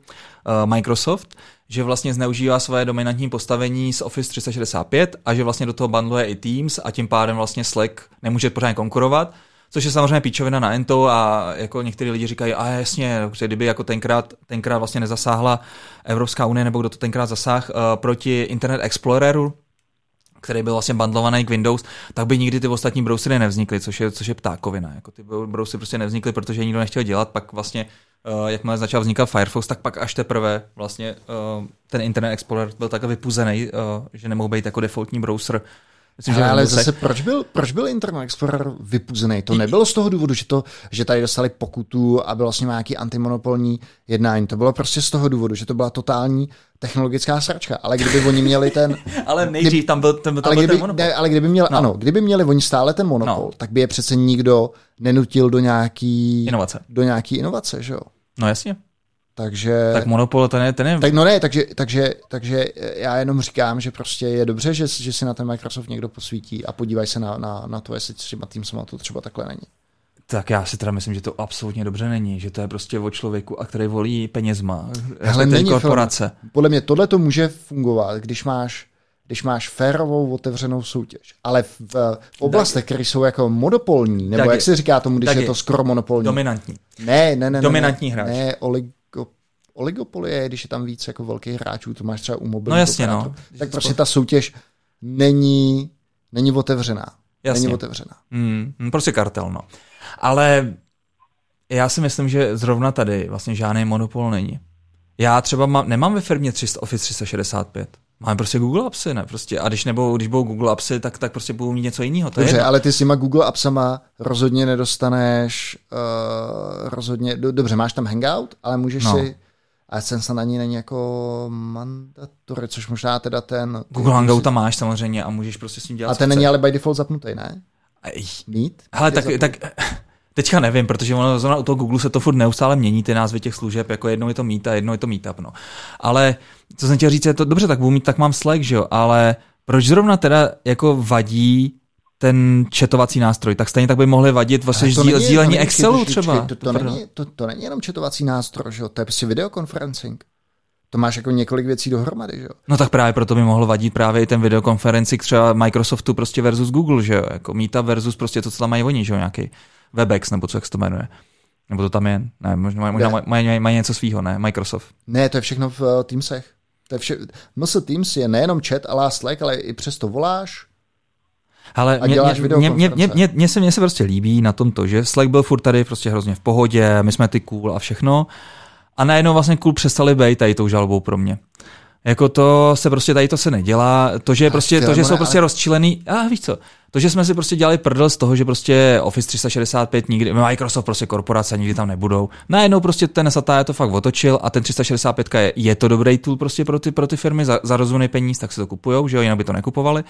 Microsoft, že vlastně zneužívá své dominantní postavení z Office 365 a že vlastně do toho bundluje i Teams a tím pádem vlastně Slack nemůže pořádně konkurovat, což je samozřejmě píčovina na Ento a jako někteří lidi říkají, a jasně, protože kdyby jako tenkrát, tenkrát vlastně nezasáhla Evropská unie, nebo kdo to tenkrát zasáhl uh, proti Internet Exploreru, který byl vlastně bundlovaný k Windows, tak by nikdy ty ostatní browsery nevznikly, což je, což je ptákovina. Jako ty browsery prostě nevznikly, protože nikdo nechtěl dělat, pak vlastně, jakmile začal vznikat Firefox, tak pak až teprve vlastně uh, ten Internet Explorer byl tak vypuzený, uh, že nemohl být jako defaultní browser. Myslím, ale, ale Windowsech- zase proč byl, proč byl Internet Explorer vypuzený? To nebylo z toho důvodu, že, to, že tady dostali pokutu a bylo s ním nějaký antimonopolní jednání. To bylo prostě z toho důvodu, že to byla totální technologická sračka. Ale kdyby oni měli ten... [LAUGHS] ale nejdřív tam byl, tam, tam ale, byl kdyby, ten monopol. ne, ale kdyby měli, no. ano, kdyby měli oni stále ten monopol, No. tak by je přece nikdo nenutil do nějaký, Inovace. do nějaký inovace, že jo? No jasně. Takže... Tak monopol ten je, ten je tak no ne, takže, takže, takže já jenom říkám, že prostě je dobře, že, že si na ten Microsoft někdo posvítí a podívaj se na, na, na to, jestli třeba tým sama to třeba takhle není. Tak já si teda myslím, že to absolutně dobře není, že to je prostě o člověku, a který volí penězma. Hele, není, korporace. Podle mě tohle to může fungovat, když máš když máš férovou otevřenou soutěž. Ale v, v oblastech, které jsou jako monopolní, nebo Tak jak je- se říká tomu, když tak je je to skoro monopolní. Dominantní. Ne, ne, ne. Dominantní ne, hráč. Ne, oligo, oligopoly je, když je tam víc jako velkých hráčů, to máš třeba u mobilních No jasně, no. operátorů. Tak prostě ta soutěž není, není otevřená. Jasně. Není otevřená. Mm, prostě kartel, no. Ale já si myslím, že zrovna tady vlastně žádný monopol není. Já třeba mám, nemám ve firmě 300, Office 365. Máme prostě Google Appsy, ne? Prostě, a když, nebo, když budou Google Appsy, tak, tak prostě budou mít něco jiného. To je Dobře, jedno. ale ty s těma Google Appsama rozhodně nedostaneš, uh, rozhodně, do, dobře, máš tam Hangout, ale můžeš No. si, AdSense na ní není jako mandatory, což možná teda ten... Google Hangout tam máš samozřejmě a můžeš prostě s ním dělat A ten není ale by default zapnutý, ne? Mít? Hele, tak, tak Teďka nevím, protože ono zrovna u toho Google se to furt neustále mění, ty názvy těch služeb, jako jednou je to Meet a jednou je to Meetup, no. Ale co jsem chtěl říct, je to dobře, tak budu mít, tak mám Slack, že jo, ale proč zrovna teda jako vadí ten četovací nástroj, tak stejně tak by mohli vadit vlastně sdílení sdílení Excelu třeba. To, to, to, není, to, to není jenom četovací nástroj, že jo? to je prostě videokonferencing. To máš jako několik věcí dohromady, že jo? No tak právě proto by mohlo vadit právě i ten videokonferenci třeba Microsoftu prostě versus Google, že jo? Jako Meetup versus prostě to, co tam mají oni, že jo? Nějaký Webex, nebo co jak se to jmenuje. Nebo to tam je, ne, možná, možná mají, mají, mají něco svýho, ne, Microsoft. Ne, to je všechno v uh, Teamsech. To je vše... MS Teams je nejenom chat a Slack, ale i přesto voláš, ale mě, mě, mě, mě, mě, mě, se, mě se prostě líbí na tom to, že Slack byl furt tady prostě hrozně v pohodě, my jsme ty cool a všechno. A najednou vlastně cool přestali být tady tou žalobou pro mě. Jako to se prostě tady to se nedělá. To, že, prostě, to, že jsou prostě rozčilený, a víš co, to, že jsme si prostě dělali prdel z toho, že prostě Office 365 nikdy, Microsoft prostě korporace nikdy tam nebudou. Najednou prostě ten Satya to fakt otočil a ten 365 je, je to dobrý tool prostě pro ty, pro ty firmy za, za rozumný peníz, tak se to kupujou, že jo, jinak by to nekupovali.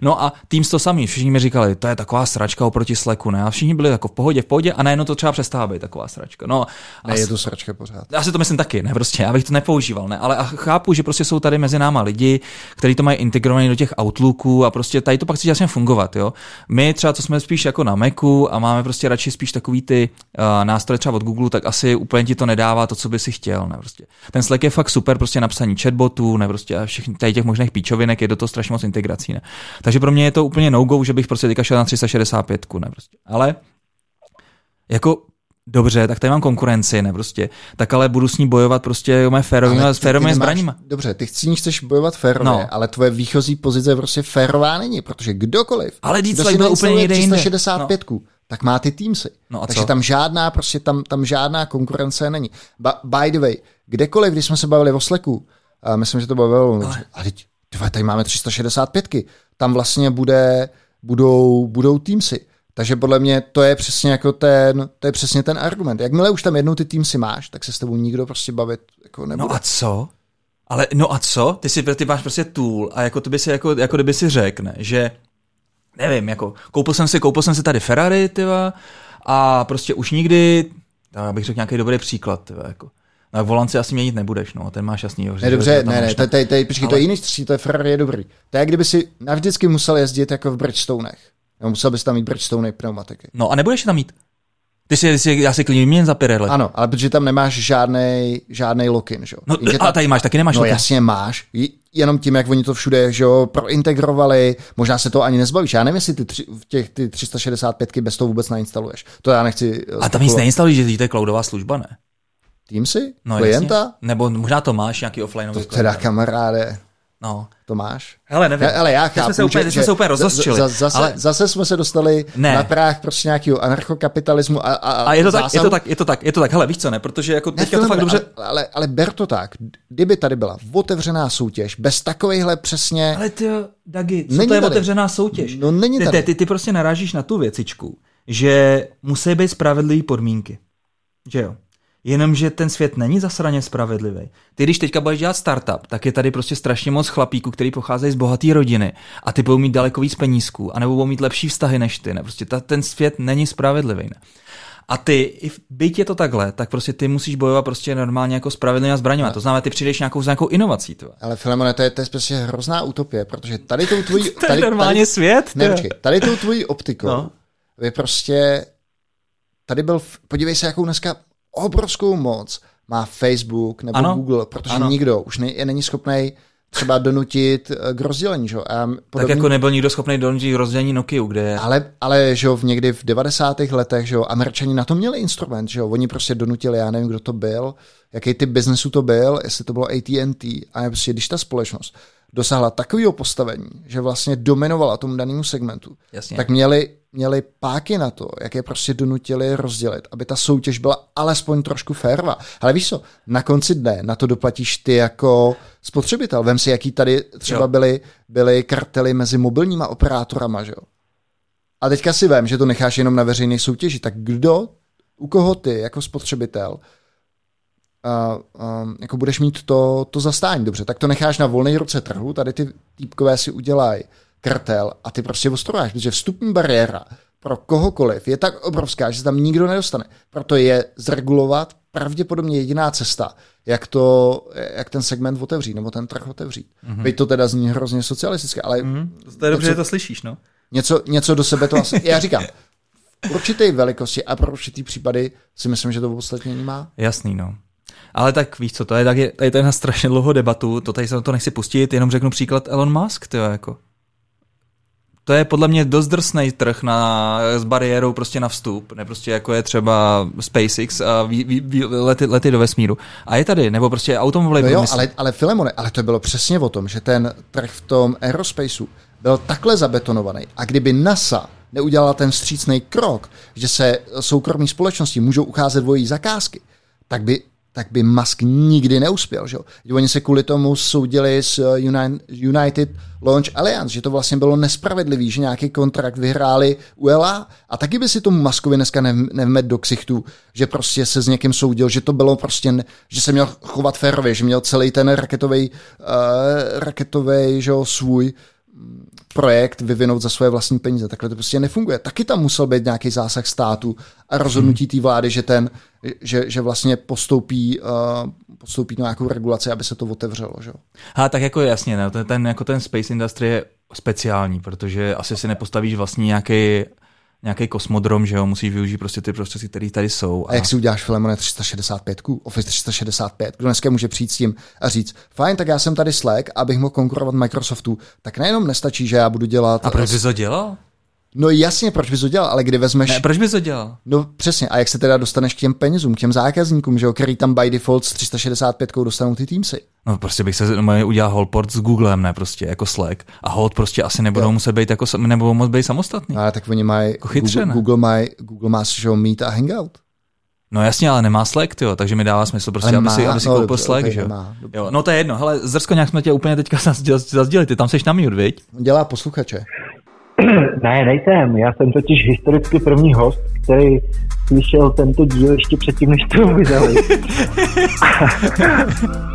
No a Teams to samý, všichni mi říkali, to je taková sračka oproti Slacku, ne? A všichni byli jako v pohodě, v pohodě a najednou to třeba přestává být taková sračka. No, ne, je to sračka pořád. Já si to myslím taky, ne, prostě, já bych to nepoužíval, ne, ale chápu, že prostě jsou tady mezi náma lidi, kteří to mají integrovaný do těch Outlooků a prostě tady to pak chce jasně fungovat, jo. My třeba, co jsme spíš jako na Macu a máme prostě radši spíš takový ty uh, nástroje třeba od Google, tak asi úplně ti to nedává to, co by si chtěl. Ne, prostě. Ten Slack je fakt super prostě napsaní chatbotů, ne, prostě a všech tady těch možných píčovinek je do toho strašně moc integrací. Ne. Takže pro mě je to úplně no-go, že bych prostě teďka šel na 365. Ne, prostě. Ale jako Dobře, tak tady mám konkurenci, ne prostě. Tak ale budu s ní bojovat prostě mé férovými, férovými zbraníma. Dobře, ty ní chceš bojovat férově, no. ale tvoje výchozí pozice prostě férová není, protože kdokoliv, ale kdo si byl úplně někde 365, no. tak má ty Teamsy. No a Takže co? tam žádná, prostě tam, tam žádná konkurence není. Ba, by the way, kdekoliv, když jsme se bavili o Slacku, a myslím, že to bylo ale... a teď, tady máme 365, tam vlastně bude, budou, budou Teamsy. Takže podle mě to je přesně jako ten, to je přesně ten argument. Jakmile už tam jednou ty tým si máš, tak se s tebou nikdo prostě bavit jako nebude. No a co? Ale no a co? Ty, si, ty máš prostě tool a jako to by si jako, jako kdyby si řekne, že nevím, jako koupil jsem si, koupil jsem si tady Ferrari, tyva, a prostě už nikdy, tak bych řekl nějaký dobrý příklad, tyva, jako. No, volant si asi měnit nebudeš, no, ten máš jasný. Ne, dobře, ne, ne, tady, tady, počkej, to je jiný stří, to je Ferrari je dobrý. To je, kdyby si navždycky musel jezdit jako v Bridgestonech. No, musel bys tam mít Bridgestone pneumatiky. No a nebudeš tam mít. Ty si, ty si já si klidně měn za Pirelli. Ano, ale protože tam nemáš žádný žádný lock-in, že? No, Jenže a tady máš, taky nemáš No lock-in. jasně máš, jenom tím, jak oni to všude, že jo, prointegrovali, možná se to ani nezbavíš. Já nevím, jestli ty, tři, těch, ty 365 bez toho vůbec nainstaluješ. To já nechci. A tam nic neinstaluješ, že to je cloudová služba, ne? si? No, klienta? Jasně. Nebo možná to máš, nějaký offline. To teda kamaráde. No. To máš? Hele, nevím. Ale já chápu, jsme se úplně, že, jsme se úplně rozostřili. Z, zase, ale... zase jsme se dostali ne. na práh prostě nějakého anarchokapitalismu a, a, a je, to tak, je to tak, je to tak, je to tak, hele, víš co, ne, protože jako ne, teďka to fakt dobře... Ale, ale, ale ber to tak, kdyby tady byla otevřená soutěž, bez takovýchhle přesně... Ale ty, Dagi, co není to je tady. otevřená soutěž? No není tady. Ty, ty, ty prostě narážíš na tu věcičku, že musí být spravedlivé podmínky. Že jo? Jenomže ten svět není zasraně spravedlivý. Ty, když teďka budeš dělat startup, tak je tady prostě strašně moc chlapíků, který pocházejí z bohaté rodiny a ty budou mít daleko víc penízků, anebo budou mít lepší vztahy než ty. Ne? Prostě ta, ten svět není spravedlivý. Ne? A ty, i byť je to takhle, tak prostě ty musíš bojovat prostě normálně jako spravedlivě zbraněma. To znamená, ty přijdeš nějakou, s nějakou inovací. To. Ale Filemone, to je, to je prostě hrozná utopie, protože tady tou tvojí... [LAUGHS] to je normálně tady, svět? Ne, počkej, tady tou tvojí optikou no. vy prostě... Tady byl, podívej se, jakou dneska obrovskou moc má Facebook nebo ano, Google, protože ano. nikdo už ne, není schopný třeba donutit eh, k rozdělení. Že? A podobný... Tak jako nebyl nikdo schopný donutit k rozdělení Nokia, kde je. Ale, ale že v někdy v 90. letech, že američani na to měli instrument, že oni prostě donutili, já nevím, kdo to byl, jaký typ biznesu to byl, jestli to bylo AT&T, a prostě když ta společnost dosáhla takového postavení, že vlastně dominovala tomu danému segmentu, Jasně. tak měli, měli páky na to, jak je prostě donutili rozdělit, aby ta soutěž byla alespoň trošku férová. Ale víš co, na konci dne na to doplatíš ty jako spotřebitel. Vem si, jaký tady třeba byly, byly kartely mezi mobilníma operátorama, že jo? A teďka si vím, že to necháš jenom na veřejné soutěži, tak kdo, u koho ty jako spotřebitel uh, jako budeš mít to, to zastání dobře, tak to necháš na volné ruce trhu, tady ty týpkové si udělají kartel a ty prostě ostrováš, protože vstupní bariéra pro kohokoliv je tak obrovská, že se tam nikdo nedostane. Proto je zregulovat pravděpodobně jediná cesta, jak, to, jak ten segment otevřít, nebo ten trh otevřít. Mm-hmm. Byť to teda zní hrozně socialistické, ale... Mm-hmm. To je dobře, že to slyšíš, no. Něco, něco do sebe to asi... Já říkám, v určité velikosti a pro určitý případy si myslím, že to podstatně má. Jasný, no. Ale tak víš co, to je, tak je, tady to je na strašně dlouhou debatu, to tady se to nechci pustit, jenom řeknu příklad Elon Musk, to jako. To je podle mě dost drsný trh na, s bariérou prostě na vstup, ne prostě jako je třeba SpaceX a vý, vý, vý, lety, lety do vesmíru. A je tady, nebo prostě automobilový no jo, ale, ale Filemone, ale to bylo přesně o tom, že ten trh v tom aerospaceu byl takhle zabetonovaný a kdyby NASA neudělala ten střícný krok, že se soukromí společnosti můžou ucházet o její zakázky, tak by tak by Musk nikdy neuspěl. Že? Oni se kvůli tomu soudili s uh, United Launch Alliance, že to vlastně bylo nespravedlivý, že nějaký kontrakt vyhráli ULA a taky by si tomu Muskovi dneska nevmet do ksichtu, že prostě se s někým soudil, že to bylo prostě, že se měl chovat férově, že měl celý ten raketový, uh, raketový že jo, svůj projekt vyvinout za svoje vlastní peníze. Takhle to prostě nefunguje. Taky tam musel být nějaký zásah státu a rozhodnutí té vlády, že ten, že, že vlastně postoupí, uh, postoupí nějakou regulaci, aby se to otevřelo. Že? Ha, tak jako jasně, ne? Ten, ten, jako ten space industry je speciální, protože asi si nepostavíš vlastně nějaký nějaký kosmodrom, že jo, musíš využít prostě ty prostředky, které tady jsou. A... a jak si uděláš Filemone 365, Office 365, kdo dneska může přijít s tím a říct, fajn, tak já jsem tady Slack, abych mohl konkurovat Microsoftu, tak nejenom nestačí, že já budu dělat... A proč bys to dělal? No jasně, proč bys to dělal, ale kdy vezmeš... Ne, proč bys to dělal? No přesně, a jak se teda dostaneš k těm penězům, k těm zákazníkům, že jo, který tam by default s 365 dostanou ty Teamsy. No prostě bych se udělal holport s Googlem, ne prostě jako Slack. A hold prostě asi nebudou jo. muset být jako, nebudou moc být samostatný. Ale tak oni mají, jako chytře, Google, Google, mají, Google má že jo, Meet a Hangout. No jasně, ale nemá Slack, tyjo, takže mi dává smysl prostě, aby si, aby si no, koupil dobře, Slack, okay, že Má, jo. No to je jedno, hele, Zrsko, nějak jsme tě úplně teďka [LAUGHS] zazdělili, ty tam seš na mute, viď? Dělá posluchače. [CLEARS THROAT] Ne, nejsem. Já jsem totiž historicky první host, který slyšel tento díl ještě předtím, než to vydali. [LAUGHS]